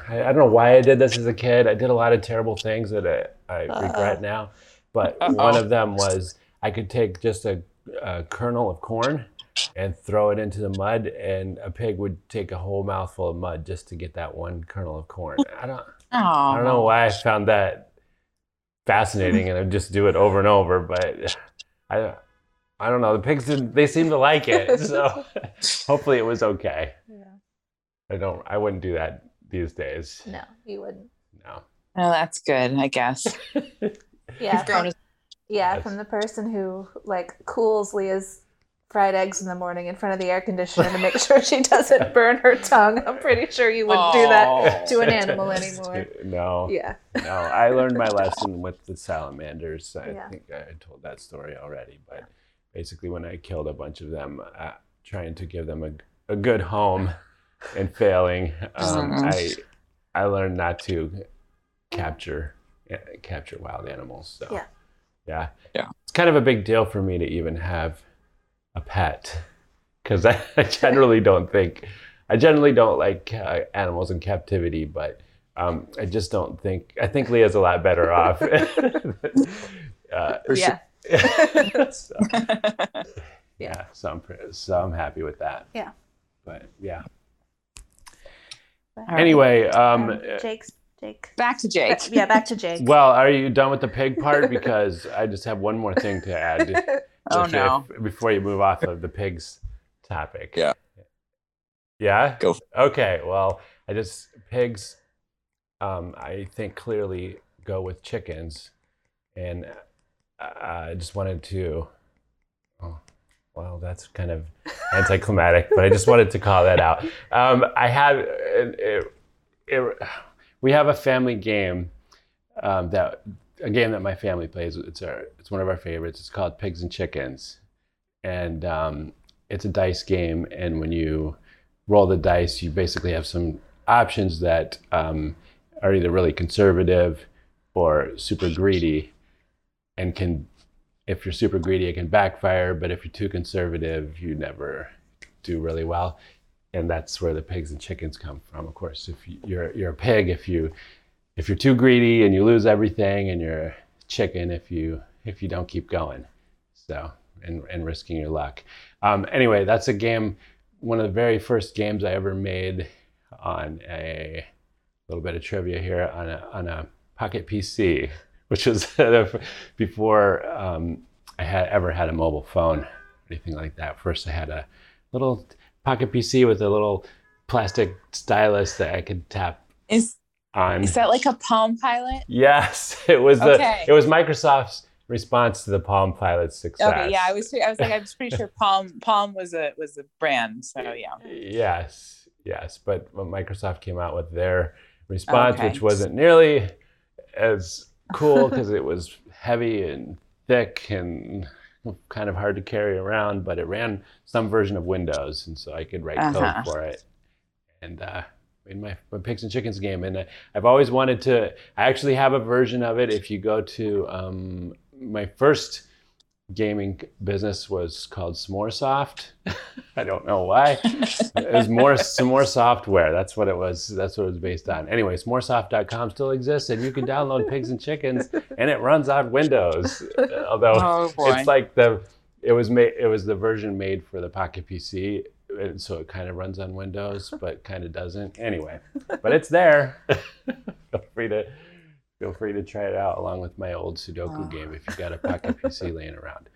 Speaker 1: I, I don't know why I did this as a kid. I did a lot of terrible things that I, I regret now. But one of them was I could take just a, a kernel of corn and throw it into the mud, and a pig would take a whole mouthful of mud just to get that one kernel of corn. I don't.
Speaker 2: Oh.
Speaker 1: I don't know why I found that fascinating, and I just do it over and over. But I, I don't know. The pigs didn't. They seemed to like it, so hopefully it was okay.
Speaker 4: Yeah.
Speaker 1: I don't. I wouldn't do that these days.
Speaker 4: No, you wouldn't.
Speaker 1: No.
Speaker 2: Oh, that's good. I guess.
Speaker 4: Yeah. From, yeah,
Speaker 1: Yes.
Speaker 4: from the person who like cools Leah's fried eggs in the morning in front of the air conditioner to make sure she doesn't burn her tongue. I'm pretty sure you wouldn't do that to an animal anymore.
Speaker 1: No.
Speaker 4: Yeah.
Speaker 1: No. I learned my lesson with the salamanders. I
Speaker 4: Yeah.
Speaker 1: think I told that story already. But basically, when I killed a bunch of them, uh, trying to give them a, a good home and failing, um,
Speaker 2: Mhm.
Speaker 1: I I learned not to capture uh, capture wild animals. So
Speaker 4: Yeah.
Speaker 1: yeah,
Speaker 3: Yeah.
Speaker 1: It's kind of a big deal for me to even have a pet because I, I generally don't think I generally don't like uh, animals in captivity, but um, I just don't think I think Leah's a lot better off. uh,
Speaker 4: Yeah.
Speaker 1: so, yeah, so I'm pre- so I'm happy with that.
Speaker 4: Yeah.
Speaker 1: But yeah.
Speaker 2: All right.
Speaker 1: Anyway, um,
Speaker 4: Um, Jake's Jake.
Speaker 2: Back to Jake.
Speaker 4: Yeah, back to Jake.
Speaker 1: well, are you done with the pig part? Because I just have one more thing to add.
Speaker 2: Oh
Speaker 1: if-
Speaker 2: no.
Speaker 1: if- before you move off of the pigs topic.
Speaker 3: Yeah.
Speaker 1: Yeah.
Speaker 3: Go
Speaker 1: Okay. Well, I just pigs. Um, I think clearly go with chickens, and uh, I just wanted to. Well, that's kind of anticlimactic, but I just wanted to call that out. Um, I have it, it, we have a family game um, that a game that my family plays. It's our it's one of our favorites. It's called Pigs and Chickens, and um, it's a dice game. And when you roll the dice, you basically have some options that um, are either really conservative or super greedy, and can if you're super greedy, it can backfire. But if you're too conservative, you never do really well. And that's where the pigs and chickens come from. Of course, if you- you're you're a pig, if you if you're too greedy and you lose everything, and you're a chicken if you if you don't keep going. So and and risking your luck. Um, anyway, that's a game. One of the very first games I ever made on a little bit of trivia here on a on a Pocket PC, which was before um, I had ever had a mobile phone or anything like that. First, I had a little Pocket PC with a little plastic stylus that I could tap
Speaker 2: Is
Speaker 1: on.
Speaker 2: is that like a Palm Pilot?
Speaker 1: Yes, it was the
Speaker 2: Okay.
Speaker 1: it was Microsoft's response to the Palm Pilot's success.
Speaker 2: Okay, yeah, I was I was like I was pretty sure Palm Palm was a was a brand. So yeah.
Speaker 1: Yes, yes, but when Microsoft came out with their response,
Speaker 2: Okay.
Speaker 1: which wasn't nearly as cool because it was heavy and thick and kind of hard to carry around, but it ran some version of Windows, and so I could write
Speaker 2: Uh-huh.
Speaker 1: code for it. And uh, made my, my pigs and chickens game, and I, I've always wanted to. I actually have a version of it. If you go to um, my first gaming business was called S'moresoft. I don't know why. it was more some more software. That's what it was. That's what it was based on. Anyway, s'moresoft.com still exists, and you can download Pigs and Chickens, and it runs on Windows. Although
Speaker 2: Oh
Speaker 1: it's like the it was made it was the version made for the Pocket PC, and so it kind of runs on Windows, but kind of doesn't. Anyway, but it's there. feel free to feel free to try it out along with my old Sudoku
Speaker 2: Oh.
Speaker 1: game if you got a Pocket PC laying around.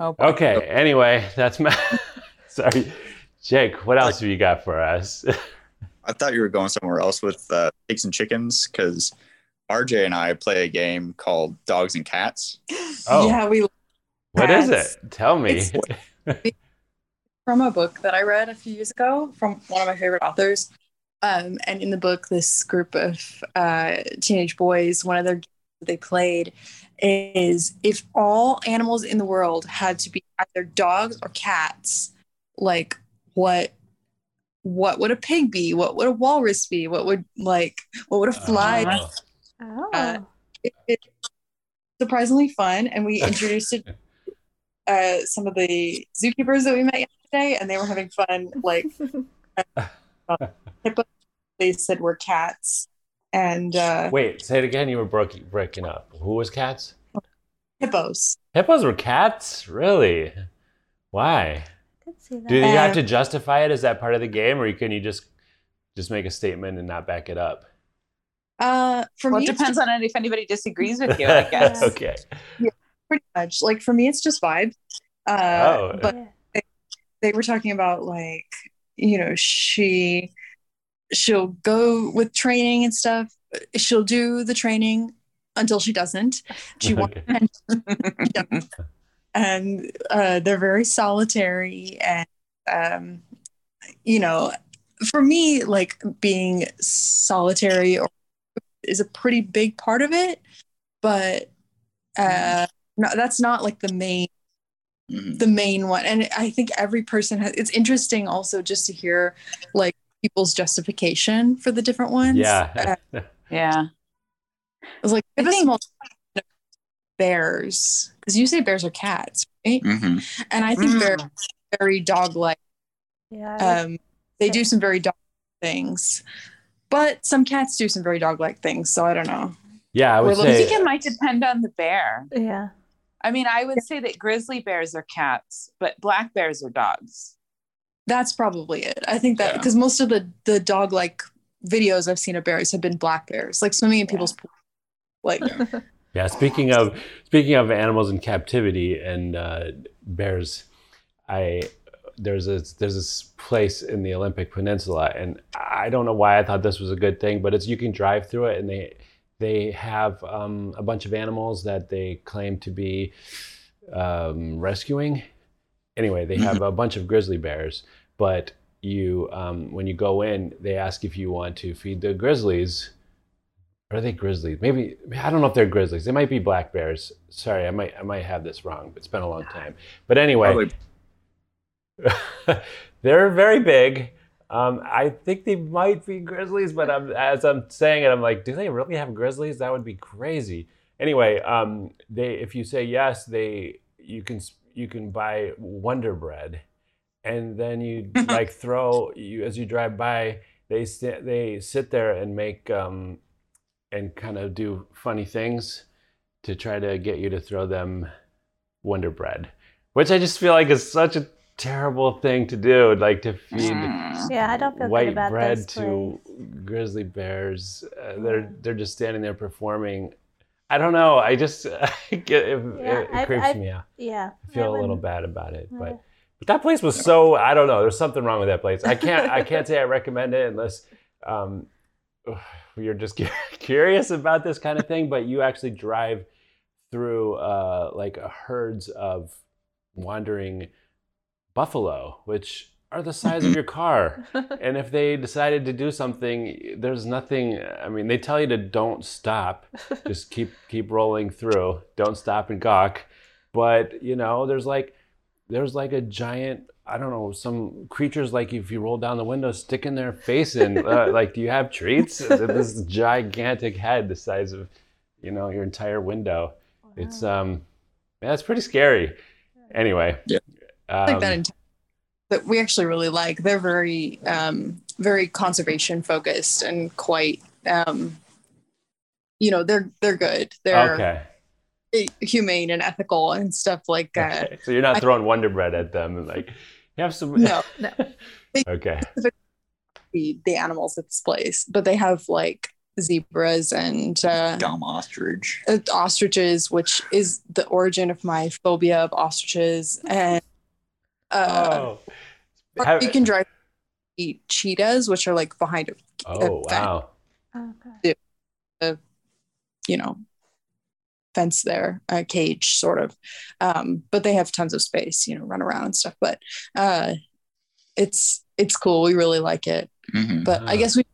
Speaker 2: oh, boy.
Speaker 1: Okay. Anyway, that's my. Sorry, Jake. What else have you got for us?
Speaker 3: I thought you were going somewhere else with uh, pigs and chickens because RJ and I play a game called Dogs and Cats.
Speaker 1: Oh.
Speaker 5: Yeah, we
Speaker 1: what is
Speaker 5: Cats.
Speaker 1: it? Tell me.
Speaker 5: It's- from a book that I read a few years ago from one of my favorite authors. Um, and in the book, this group of uh, teenage boys, one of their games that they played is if all animals in the world had to be either dogs or cats, like what what would a pig be? What would a walrus be? What would like what would a fly?
Speaker 1: Oh.
Speaker 4: Oh.
Speaker 5: Uh, it, it's surprisingly fun and we introduced it uh some of the zookeepers that we met yesterday and they were having fun like hippos they said were cats and uh
Speaker 1: Wait, say it again. You were breaking breaking up. Who was cats?
Speaker 5: hippos
Speaker 1: Hippos were cats? Really? Why?
Speaker 4: Could see that.
Speaker 1: Do you have to justify it? Is that part of the game, or can you just just make a statement and not back it up?
Speaker 5: uh for
Speaker 2: Well,
Speaker 5: me
Speaker 2: it
Speaker 5: it's
Speaker 2: depends on if anybody disagrees with you. I guess.
Speaker 1: okay.
Speaker 5: just pretty much like for me it's just vibe uh
Speaker 1: Oh.
Speaker 5: but
Speaker 4: Yeah.
Speaker 5: they were talking about like you know she she'll go with training and stuff. She'll do the training until she doesn't. She wants
Speaker 1: Okay.
Speaker 5: and uh, they're very solitary and um, you know for me like being solitary or is a pretty big part of it but uh, no, that's not like the main
Speaker 3: Mhm.
Speaker 5: the main one and i think every person has it's interesting also just to hear like people's justification for the different ones
Speaker 1: Yeah.
Speaker 5: Uh,
Speaker 2: yeah.
Speaker 5: I was like,
Speaker 2: I
Speaker 5: give us
Speaker 2: think-
Speaker 5: small bears because you say bears are cats, right?
Speaker 3: Mhm.
Speaker 5: And I think
Speaker 2: Mm.
Speaker 5: bears are very dog-like.
Speaker 4: Yeah.
Speaker 5: Um, they do some very dog things, but some cats do some very dog-like things. So I don't know.
Speaker 1: yeah, I would
Speaker 5: We're
Speaker 2: I
Speaker 1: say
Speaker 2: think it might depend on the bear.
Speaker 4: yeah.
Speaker 2: I mean, I would say that grizzly bears are cats, but black bears are dogs.
Speaker 5: That's probably it. I think that
Speaker 3: Yeah.
Speaker 5: because most of the the dog-like videos I've seen of bears have been black bears, like swimming in people's pool. Like,
Speaker 3: Yeah.
Speaker 1: Yeah, speaking of speaking of animals in captivity and uh, bears, I there's a there's this place in the Olympic Peninsula, and I don't know why I thought this was a good thing, but it's you can drive through it, and they they have um, a bunch of animals that they claim to be um, rescuing. Anyway, they have a bunch of grizzly bears, but you um, when you go in, they ask if you want to feed the grizzlies. Are they grizzlies? Maybe I don't know if they're grizzlies. They might be black bears. Sorry, I might I might have this wrong. But it's been a long time. But anyway, they're very big. Um, I think they might be grizzlies, but I'm, as I'm saying it, I'm like, do they really have grizzlies? That would be crazy. Anyway, um, they if you say yes, they you can you can buy Wonder Bread, and then you like throw you as you drive by. They sit they sit there and make um, and kind of do funny things to try to get you to throw them Wonder Bread, which I just feel like is such a terrible thing to do, like to feed
Speaker 2: Mm.
Speaker 4: Yeah, I don't feel good
Speaker 1: white
Speaker 4: about
Speaker 1: bread
Speaker 4: this
Speaker 1: to grizzly bears. Uh, they're they're just standing there performing. I don't know. I just I get, it,
Speaker 4: Yeah,
Speaker 1: it,
Speaker 4: I've-
Speaker 1: creeps
Speaker 4: I've-
Speaker 1: me out.
Speaker 4: Yeah.
Speaker 1: I feel a little
Speaker 4: wouldn't-
Speaker 1: bad about it, but but that place was so I don't know. There's something wrong with that place. I can't I can't say I recommend it unless um, you're just curious about this kind of thing. But you actually drive through uh, like herds of wandering buffalo, which are the size of your car. And if they decided to do something, there's nothing. I mean, they tell you to don't stop, just keep keep rolling through. Don't stop and gawk. But you know, there's like there's like a giant. I don't know, some creatures like if you roll down the window, sticking their face in. Uh, like, do you have treats? this gigantic head, the size of, you know, your entire window. It's um, yeah, it's pretty scary. Anyway,
Speaker 3: Yeah.
Speaker 5: I like that
Speaker 1: um,
Speaker 5: in that we actually really like. They're very um very conservation focused and quite um you know, they're they're good. They're
Speaker 1: okay.
Speaker 5: humane and ethical and stuff like that.
Speaker 1: okay. So you're not
Speaker 5: I-
Speaker 1: throwing Wonder Bread at them and like, you have some.
Speaker 5: no
Speaker 1: Okay.
Speaker 5: the, the animals at this place, but they have like zebras and uh
Speaker 3: Dumb ostrich.
Speaker 5: uh, ostriches, which is the origin of my phobia of ostriches. And uh,
Speaker 1: oh. Have-
Speaker 5: you can drive eat cheetahs, which are like behind a,
Speaker 1: oh
Speaker 5: a fence,
Speaker 1: wow.
Speaker 4: Okay.
Speaker 5: you know, fence there, a cage sort of. Um, but they have tons of space, you know, run around and stuff. But uh, it's it's cool. We really like it.
Speaker 3: Mhm.
Speaker 5: But I
Speaker 1: Ah.
Speaker 5: guess we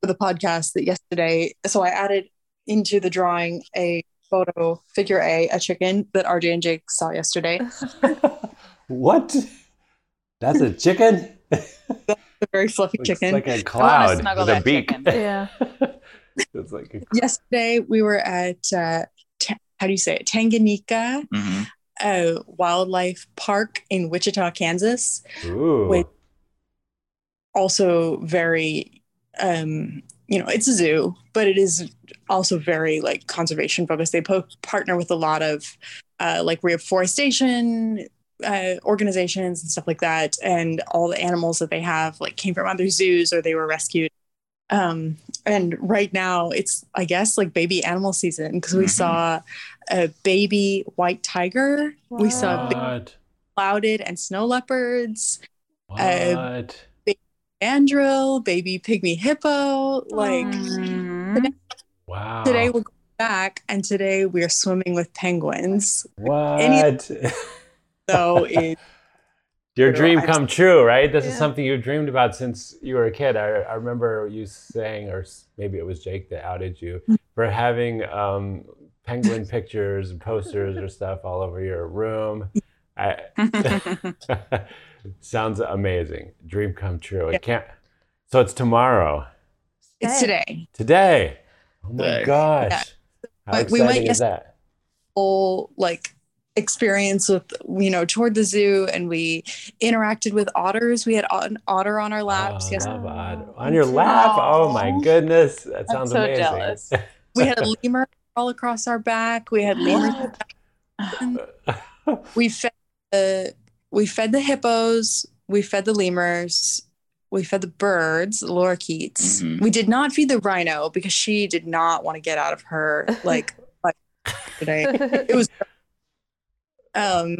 Speaker 5: for the podcast that yesterday. So I added into the drawing a photo figure A, a chicken that RJ and Jake saw yesterday.
Speaker 1: what? That's a chicken?
Speaker 5: That's A very fluffy
Speaker 1: Looks
Speaker 5: chicken.
Speaker 1: It's like a cloud
Speaker 2: snuggle
Speaker 1: with a beak.
Speaker 2: chicken.
Speaker 4: Yeah.
Speaker 1: it's like a,
Speaker 5: yesterday we were at uh, Ta- how do you say it Tanganyika
Speaker 3: Mhm.
Speaker 5: uh, Wildlife Park in Wichita, Kansas.
Speaker 1: ooh.
Speaker 5: Wait. Also very um, you know it's a zoo, but it is also very like conservation focused. They po- partner with a lot of uh, like reforestation uh, organizations and stuff like that, and all the animals that they have like came from other zoos or they were rescued. Um, and right now it's I guess like baby animal season because we
Speaker 3: Mhm.
Speaker 5: saw a baby white tiger. We saw big
Speaker 1: what?
Speaker 5: clouded and snow leopards,
Speaker 1: What?
Speaker 5: mandrill, baby pygmy hippo. Like
Speaker 2: Mhm.
Speaker 1: wow.
Speaker 5: today we're going back, and today we are swimming with penguins.
Speaker 1: what?
Speaker 5: So it,
Speaker 1: Your
Speaker 5: True.
Speaker 1: dream
Speaker 5: I've-
Speaker 1: come true, right? This is something you've dreamed about since you were a kid. I, I remember you saying, or maybe it was Jake that outed you for having um, penguin pictures and posters or stuff all over your room. I, sounds amazing. Dream come true. It can't. So it's tomorrow.
Speaker 5: it's today.
Speaker 1: Today. Oh my
Speaker 3: Today.
Speaker 1: gosh. How
Speaker 5: But we
Speaker 1: exciting
Speaker 5: went
Speaker 1: is that?
Speaker 5: Whole like experience with you know toward the zoo, and we interacted with otters. We had an otter on our laps.
Speaker 1: Oh,
Speaker 5: yes,
Speaker 1: love On your lap? Oh my goodness. That sounds
Speaker 2: so
Speaker 1: amazing.
Speaker 2: jealous.
Speaker 5: we had a lemur all across our back. We had lemurs. we fed the we fed the hippos we fed the lemurs we fed the birds the lorikeets
Speaker 3: Mhm.
Speaker 5: we did not feed the rhino because she did not want to get out of her like like today it was um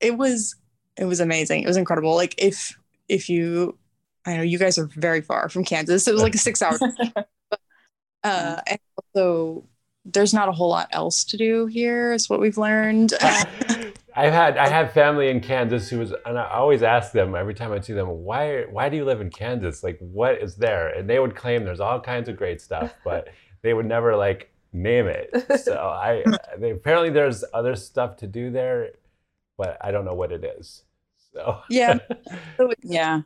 Speaker 5: it was it was amazing. It was incredible. Like if if you i know you guys are very far from kansas. It was like a six hour uh and also there's not a whole lot else to do here is what we've learned. Uh,
Speaker 1: I've had I have family in Kansas who was and I always ask them every time I see them why why do you live in Kansas? Like what is there? And they would claim there's all kinds of great stuff but they would never like name it so I they, apparently there's other stuff to do there but I don't know what it is so
Speaker 5: Yeah.
Speaker 2: Yeah.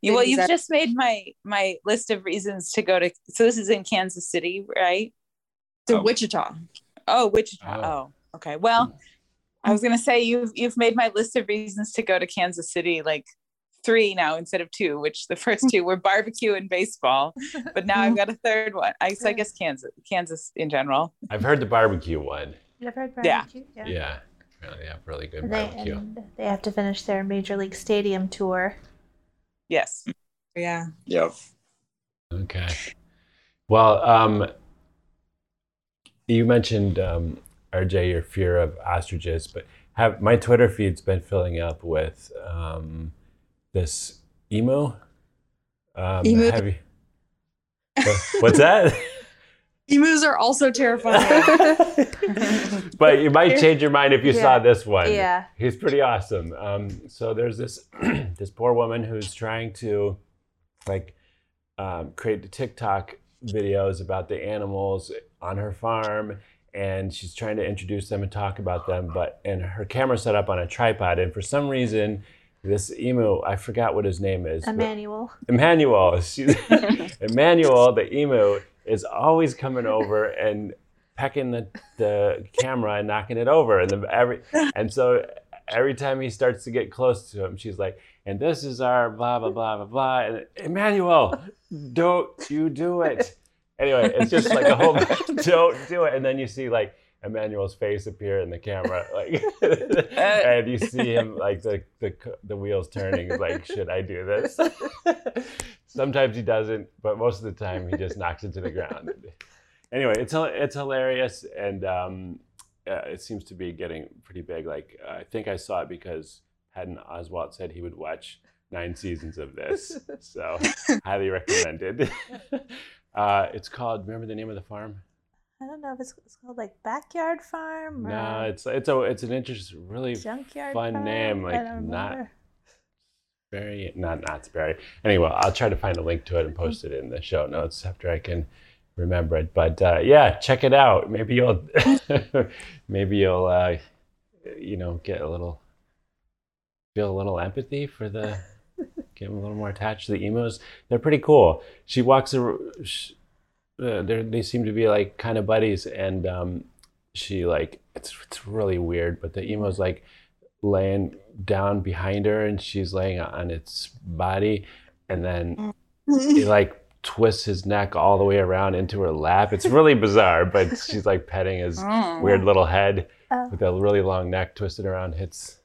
Speaker 2: You- Well,
Speaker 5: Things
Speaker 2: you've just made my my list of reasons to go to. So this is in Kansas City, right?
Speaker 5: to
Speaker 3: Oh.
Speaker 5: Wichita.
Speaker 2: Oh, Wichita.
Speaker 1: Oh.
Speaker 2: Oh, okay. Well, I was gonna say you've you've made my list of reasons to go to Kansas City like three now instead of two, which the first two were barbecue and baseball, but now I've got a third one. I so I guess Kansas, Kansas in general.
Speaker 1: I've heard the barbecue one
Speaker 4: You ever heard
Speaker 2: Yeah.
Speaker 4: barbecue?
Speaker 1: yeah, apparently they have really good
Speaker 4: They,
Speaker 1: barbecue
Speaker 4: and they have to finish their Major League Stadium tour.
Speaker 2: Yes.
Speaker 5: Yeah.
Speaker 3: Yep.
Speaker 1: Okay. Well, um, you mentioned um, RJ your fear of ostriches, but have my Twitter feed's been filling up with um, this emo. Um,
Speaker 5: Emu?
Speaker 1: Have you, What- what's that?
Speaker 5: Emus are also terrifying.
Speaker 1: but you might change your mind if you saw this one.
Speaker 4: Yeah.
Speaker 1: He's pretty awesome. Um, so there's this this poor woman who's trying to like um, create the TikTok videos about the animals on her farm, and she's trying to introduce them and talk about them. But and her camera's set up on a tripod, and for some reason. This emu, I forgot what his name is.
Speaker 4: Emmanuel.
Speaker 1: Emmanuel. Emmanuel, the emu, is always coming over and pecking the, the camera and knocking it over. And the, every and so every time he starts to get close to him, she's like, "And this is our blah blah blah blah blah." And Emmanuel, don't you do it? Anyway, it's just like a whole don't do it. And then you see like Emmanuel's face appear in the camera, like, and you see him like the the the wheels turning. Like, should I do this? Sometimes he doesn't, but most of the time he just knocks it to the ground. Anyway, it's it's hilarious, and um, uh, it seems to be getting pretty big. Like, uh, I think I saw it because Patton Oswalt said he would watch nine seasons of this, so highly recommended. Uh, it's called. Remember the name of the farm?
Speaker 4: I don't know if it's, it's called like Backyard Farm or
Speaker 1: No, it's it's a it's an interesting, really
Speaker 4: Junkyard
Speaker 1: fun
Speaker 4: Farm.
Speaker 1: name, like, not-
Speaker 4: remember.
Speaker 1: very not not very. Anyway, I'll try to find a link to it and post it in the show notes after I can remember it. But uh, yeah, check it out. Maybe you'll maybe you'll uh, you know get a little feel a little empathy for the get a little more attached to the emos. They're pretty cool. She walks a sh uh, they seem to be like kind of buddies and um, she like it's it's really weird but the emo's like laying down behind her and she's laying on its body and then he like twists his neck all the way around into her lap it's really bizarre but she's like petting his
Speaker 2: Mm.
Speaker 1: weird little head
Speaker 4: Oh,
Speaker 1: with a really long neck twisted around hits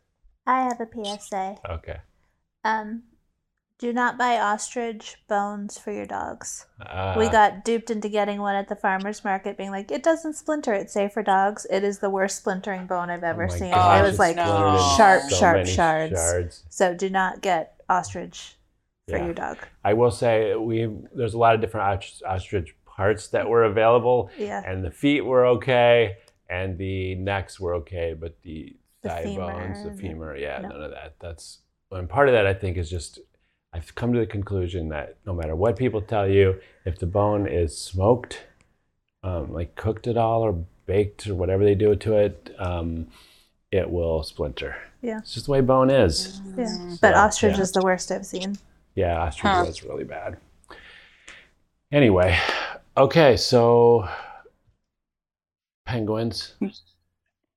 Speaker 4: I have a PSA.
Speaker 1: okay
Speaker 4: Um, do not buy ostrich bones for your dogs.
Speaker 1: uh,
Speaker 4: we got duped into getting one at the farmer's market, being like, it doesn't splinter, it's safe for dogs. It is the worst splintering bone I've ever
Speaker 1: oh
Speaker 4: seen.
Speaker 1: gosh,
Speaker 4: it was like
Speaker 1: in
Speaker 4: sharp,
Speaker 1: so
Speaker 4: sharp shards.
Speaker 1: shards.
Speaker 4: So do not get ostrich for
Speaker 1: Yeah.
Speaker 4: your dog.
Speaker 1: I will say we there's a lot of different ostrich, ostrich parts that were available,
Speaker 4: Yeah.
Speaker 1: and the feet were okay, and the necks were okay, but the
Speaker 4: The
Speaker 1: thigh
Speaker 4: femur,
Speaker 1: bones, the
Speaker 4: the-
Speaker 1: femur, yeah,
Speaker 4: no.
Speaker 1: none of that. That's and part of that I think is just I've come to the conclusion that no matter what people tell you, if the bone is smoked, um, like cooked at all or baked or whatever they do to it, um, it will splinter.
Speaker 4: Yeah.
Speaker 1: it's just the way bone is.
Speaker 4: Yeah. But ostrich
Speaker 1: yeah.
Speaker 4: is the worst I've seen.
Speaker 1: Yeah, ostrich
Speaker 2: Huh.
Speaker 1: was really bad. Anyway, okay, so penguins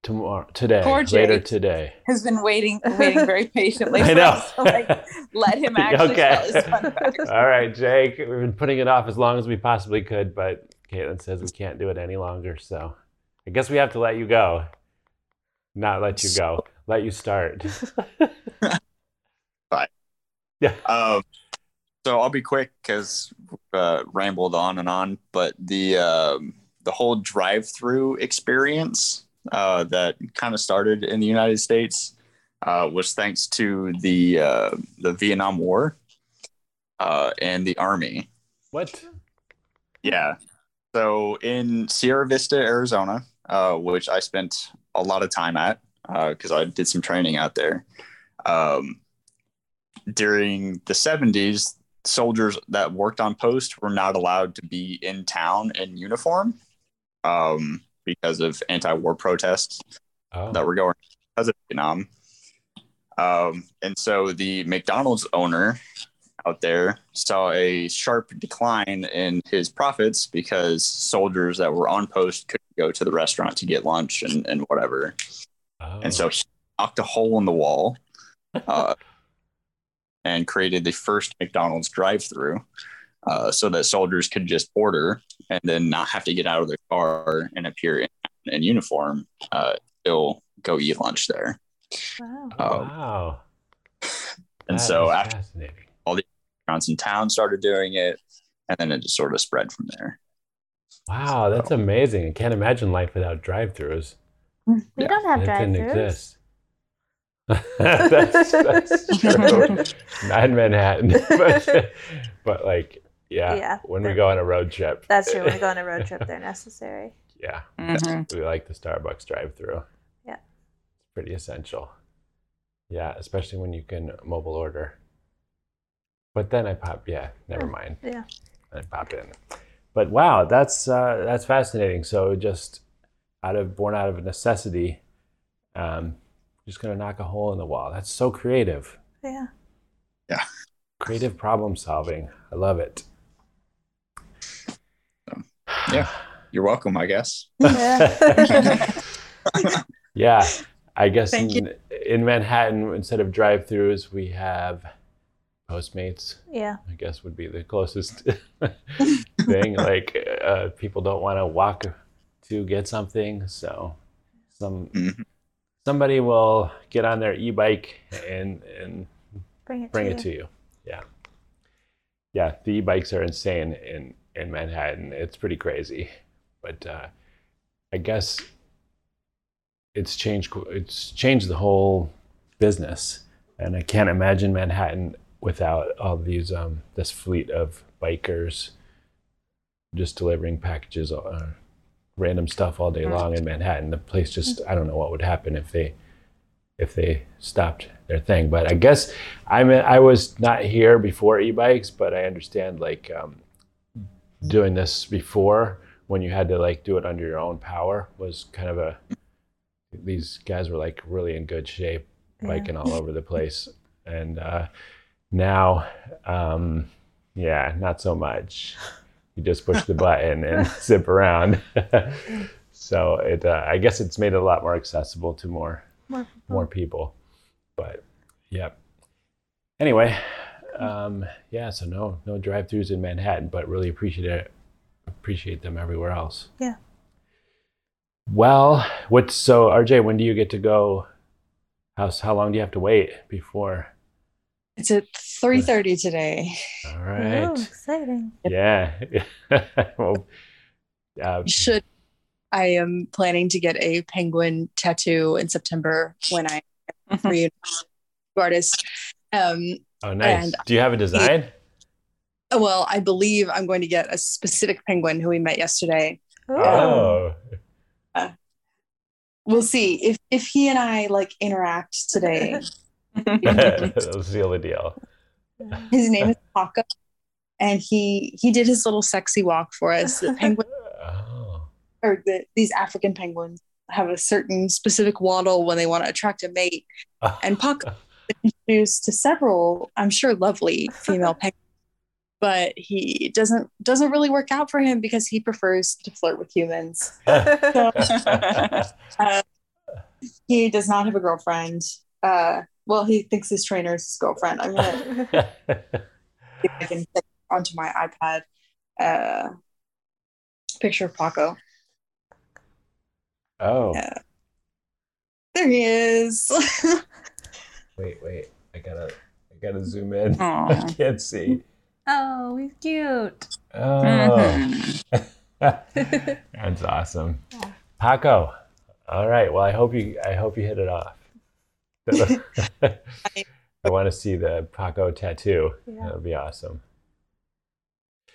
Speaker 1: tomorrow, today,
Speaker 2: Poor
Speaker 1: later
Speaker 2: Jake.
Speaker 1: today.
Speaker 2: Has been waiting, waiting very patiently.
Speaker 1: I know.
Speaker 2: us to, like, let him actually
Speaker 1: Okay.
Speaker 2: tell his fun.
Speaker 1: All right, Jake, we've been putting it off as long as we possibly could, but Caitlin says we can't do it any longer, so I guess we have to let you go. Not let you go, let you start.
Speaker 3: Bye yeah um, so I'll be quick because uh, rambled on and on. But the um, the whole drive-through experience uh, that kind of started in the United States uh, was thanks to the uh, the Vietnam War uh, and the Army.
Speaker 1: What?
Speaker 3: Yeah. So in Sierra Vista, Arizona, uh, which I spent a lot of time at because I did some training out there. Um, during the 70s, soldiers that worked on post were not allowed to be in town in uniform um, because of anti-war protests
Speaker 1: Oh,
Speaker 3: that were going because of Vietnam. Um, and so the McDonald's owner out there saw a sharp decline in his profits because soldiers that were on post couldn't go to the restaurant to get lunch and, and whatever.
Speaker 1: oh.
Speaker 3: And so he knocked a hole in the wall uh, and created the first McDonald's drive through uh, so that soldiers could just order and then not have to get out of their car and appear in, in uniform. Uh, still go eat lunch there.
Speaker 4: Wow.
Speaker 3: Uh,
Speaker 1: wow.
Speaker 3: and
Speaker 1: That
Speaker 3: so
Speaker 1: is
Speaker 3: after
Speaker 1: fascinating.
Speaker 3: restaurants in town started doing it, and then it just sort of spread from there.
Speaker 1: Wow, that's amazing. I can't imagine life without drive-throughs.
Speaker 4: We
Speaker 3: Yeah,
Speaker 4: don't have
Speaker 1: It
Speaker 4: drive
Speaker 1: didn't
Speaker 4: throughs.
Speaker 1: exist. that's, that's true. Not in Manhattan, but, but like Yeah.
Speaker 4: Yeah.
Speaker 1: When we go on a road trip.
Speaker 4: That's true. When we go on a road trip, they're necessary.
Speaker 1: Yeah.
Speaker 2: Mhm.
Speaker 1: We like the Starbucks drive through.
Speaker 4: Yeah.
Speaker 1: It's pretty essential. Yeah, especially when you can mobile order. But then I pop, yeah, never mind.
Speaker 4: Yeah.
Speaker 1: I pop in. But wow, that's uh, that's fascinating. So just out of born out of necessity, um, just gonna knock a hole in the wall. That's so creative.
Speaker 4: Yeah. Yeah.
Speaker 1: Creative problem solving. I love it.
Speaker 3: Yeah. You're welcome, I guess.
Speaker 4: Yeah.
Speaker 1: yeah, I guess in, in Manhattan, instead of drive-throughs, we have Postmates.
Speaker 4: yeah.
Speaker 1: I guess would be the closest thing. Like uh, people don't want to walk to get something, so some
Speaker 3: Mhm.
Speaker 1: somebody will get on their e-bike and and
Speaker 4: Bring it.
Speaker 1: bring
Speaker 4: to
Speaker 1: it
Speaker 4: you.
Speaker 1: to you. Yeah, yeah. The e-bikes are insane in in Manhattan. It's pretty crazy, but uh, I guess it's changed. It's changed the whole business, and I can't imagine Manhattan without all these um, this fleet of bikers just delivering packages, uh, random stuff all day long in Manhattan. The place just I don't know what would happen if they if they stopped their thing. But I guess I'm I was not here before e-bikes, but I understand like um, doing this before when you had to like do it under your own power was kind of a these guys were like really in good shape
Speaker 4: Yeah.
Speaker 1: biking all over the place and uh, now um, yeah not so much you just push the button and zip around so it uh, i guess it's made it a lot more accessible to more
Speaker 4: More
Speaker 1: more people. But yep. Anyway, um, yeah. So no no drive-throughs in Manhattan, but really appreciate it. Appreciate them everywhere else.
Speaker 4: Yeah.
Speaker 1: Well, what? So RJ, when do you get to go? How how long do you have to wait before?
Speaker 5: It's at 3:30 today.
Speaker 1: All right.
Speaker 4: Oh, exciting.
Speaker 1: Yeah. well, uh,
Speaker 5: should. I am planning to get a penguin tattoo in September when I read artist. Um,
Speaker 1: oh, nice.
Speaker 5: and-
Speaker 1: do you have a design?
Speaker 5: Oh, well, I believe I'm going to get a specific penguin who we met yesterday.
Speaker 4: Ooh.
Speaker 1: Oh. oh.
Speaker 5: Uh, we'll see if if he and I like interact today.
Speaker 1: That'll seal the deal.
Speaker 5: His name is Paco, and he he did his little sexy walk for us. The penguin
Speaker 1: Oh.
Speaker 5: or the, these African penguins have a certain specific waddle when they want to attract a mate. And Paco was introduced to several, I'm sure, lovely female penguins, but he doesn't doesn't really work out for him because he prefers to flirt with humans. He does not have a girlfriend. Uh, well, he thinks his trainer is his girlfriend. I'm gonna see if I can get onto my iPad uh, picture of Paco.
Speaker 1: oh,
Speaker 5: Yeah. There he is.
Speaker 1: Wait, wait. I gotta, I gotta zoom in. I can't see.
Speaker 4: Oh, he's cute.
Speaker 1: Oh, that's awesome. Paco. All right. Well, I hope you, I hope you hit it off. I want to see the Paco tattoo.
Speaker 4: Yeah.
Speaker 1: That'll be awesome.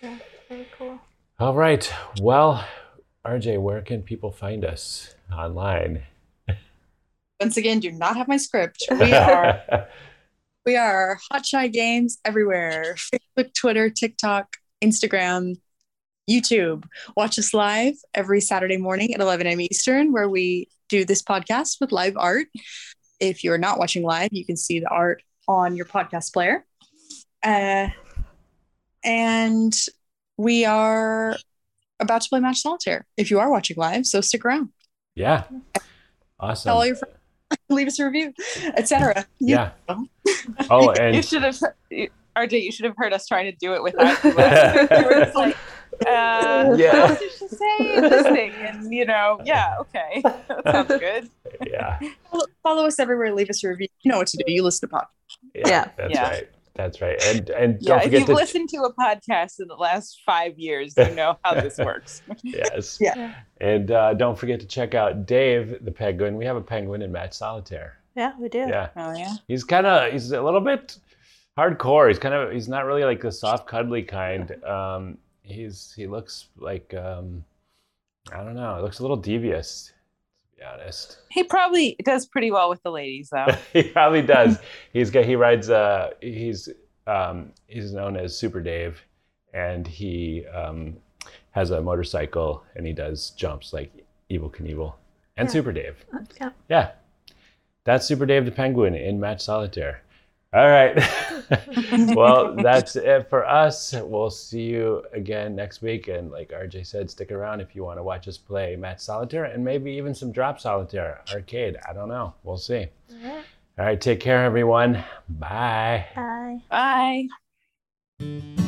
Speaker 4: Yeah, very cool.
Speaker 1: All right. Well, RJ, where can people find us online?
Speaker 5: Once again, do not have my script. We are we are Hot Shy Games everywhere. Facebook, Twitter, TikTok, Instagram, YouTube. Watch us live every Saturday morning at 11 a.m. Eastern, where we do this podcast with live art. If you're not watching live, you can see the art on your podcast player. Uh, and we are about to play Match Solitaire if you are watching live. So stick around.
Speaker 1: yeah. Awesome.
Speaker 5: Tell all your friends, leave us a review, etc.
Speaker 1: yeah. Oh, and you
Speaker 2: should have, you- RJ. You should have heard us trying to do it without you. we were just like, uh,
Speaker 1: Yeah.
Speaker 2: what did she say? This thing, and you know, yeah, okay, that sounds good.
Speaker 1: yeah.
Speaker 5: follow, follow us everywhere. Leave us a review. You know what to do. You listen to pod.
Speaker 4: Yeah.
Speaker 1: That's
Speaker 2: Yeah.
Speaker 1: right. That's right. And and
Speaker 2: Yeah,
Speaker 1: don't
Speaker 2: if
Speaker 1: forget
Speaker 2: you've
Speaker 1: to
Speaker 2: listened to a podcast in the last five years, you know how this works.
Speaker 1: yes.
Speaker 5: Yeah.
Speaker 1: And uh, don't forget to check out Dave the penguin. We have a penguin in Match Solitaire.
Speaker 4: Yeah, we do.
Speaker 1: Yeah.
Speaker 2: Oh yeah.
Speaker 1: He's kind of he's a little bit hardcore. He's kind of he's not really like the soft, cuddly kind. Um, he's he looks like um, I don't know. It looks a little devious, to be honest.
Speaker 2: He probably does pretty well with the ladies, though.
Speaker 1: he probably does. He's got he rides. Uh, he's um, he's known as Super Dave, and he um, has a motorcycle and he does jumps like Evel Knievel and
Speaker 4: Yeah.
Speaker 1: Super Dave.
Speaker 4: Yeah.
Speaker 1: Yeah, that's Super Dave the Penguin in Match Solitaire. All right. well, that's it for us. We'll see you again next week. And like RJ said, stick around if you want to watch us play Match Solitaire and maybe even some Drop Solitaire arcade. I don't know. We'll see.
Speaker 4: Alright.
Speaker 1: All right. Take care, everyone. Bye.
Speaker 4: Bye.
Speaker 2: Bye.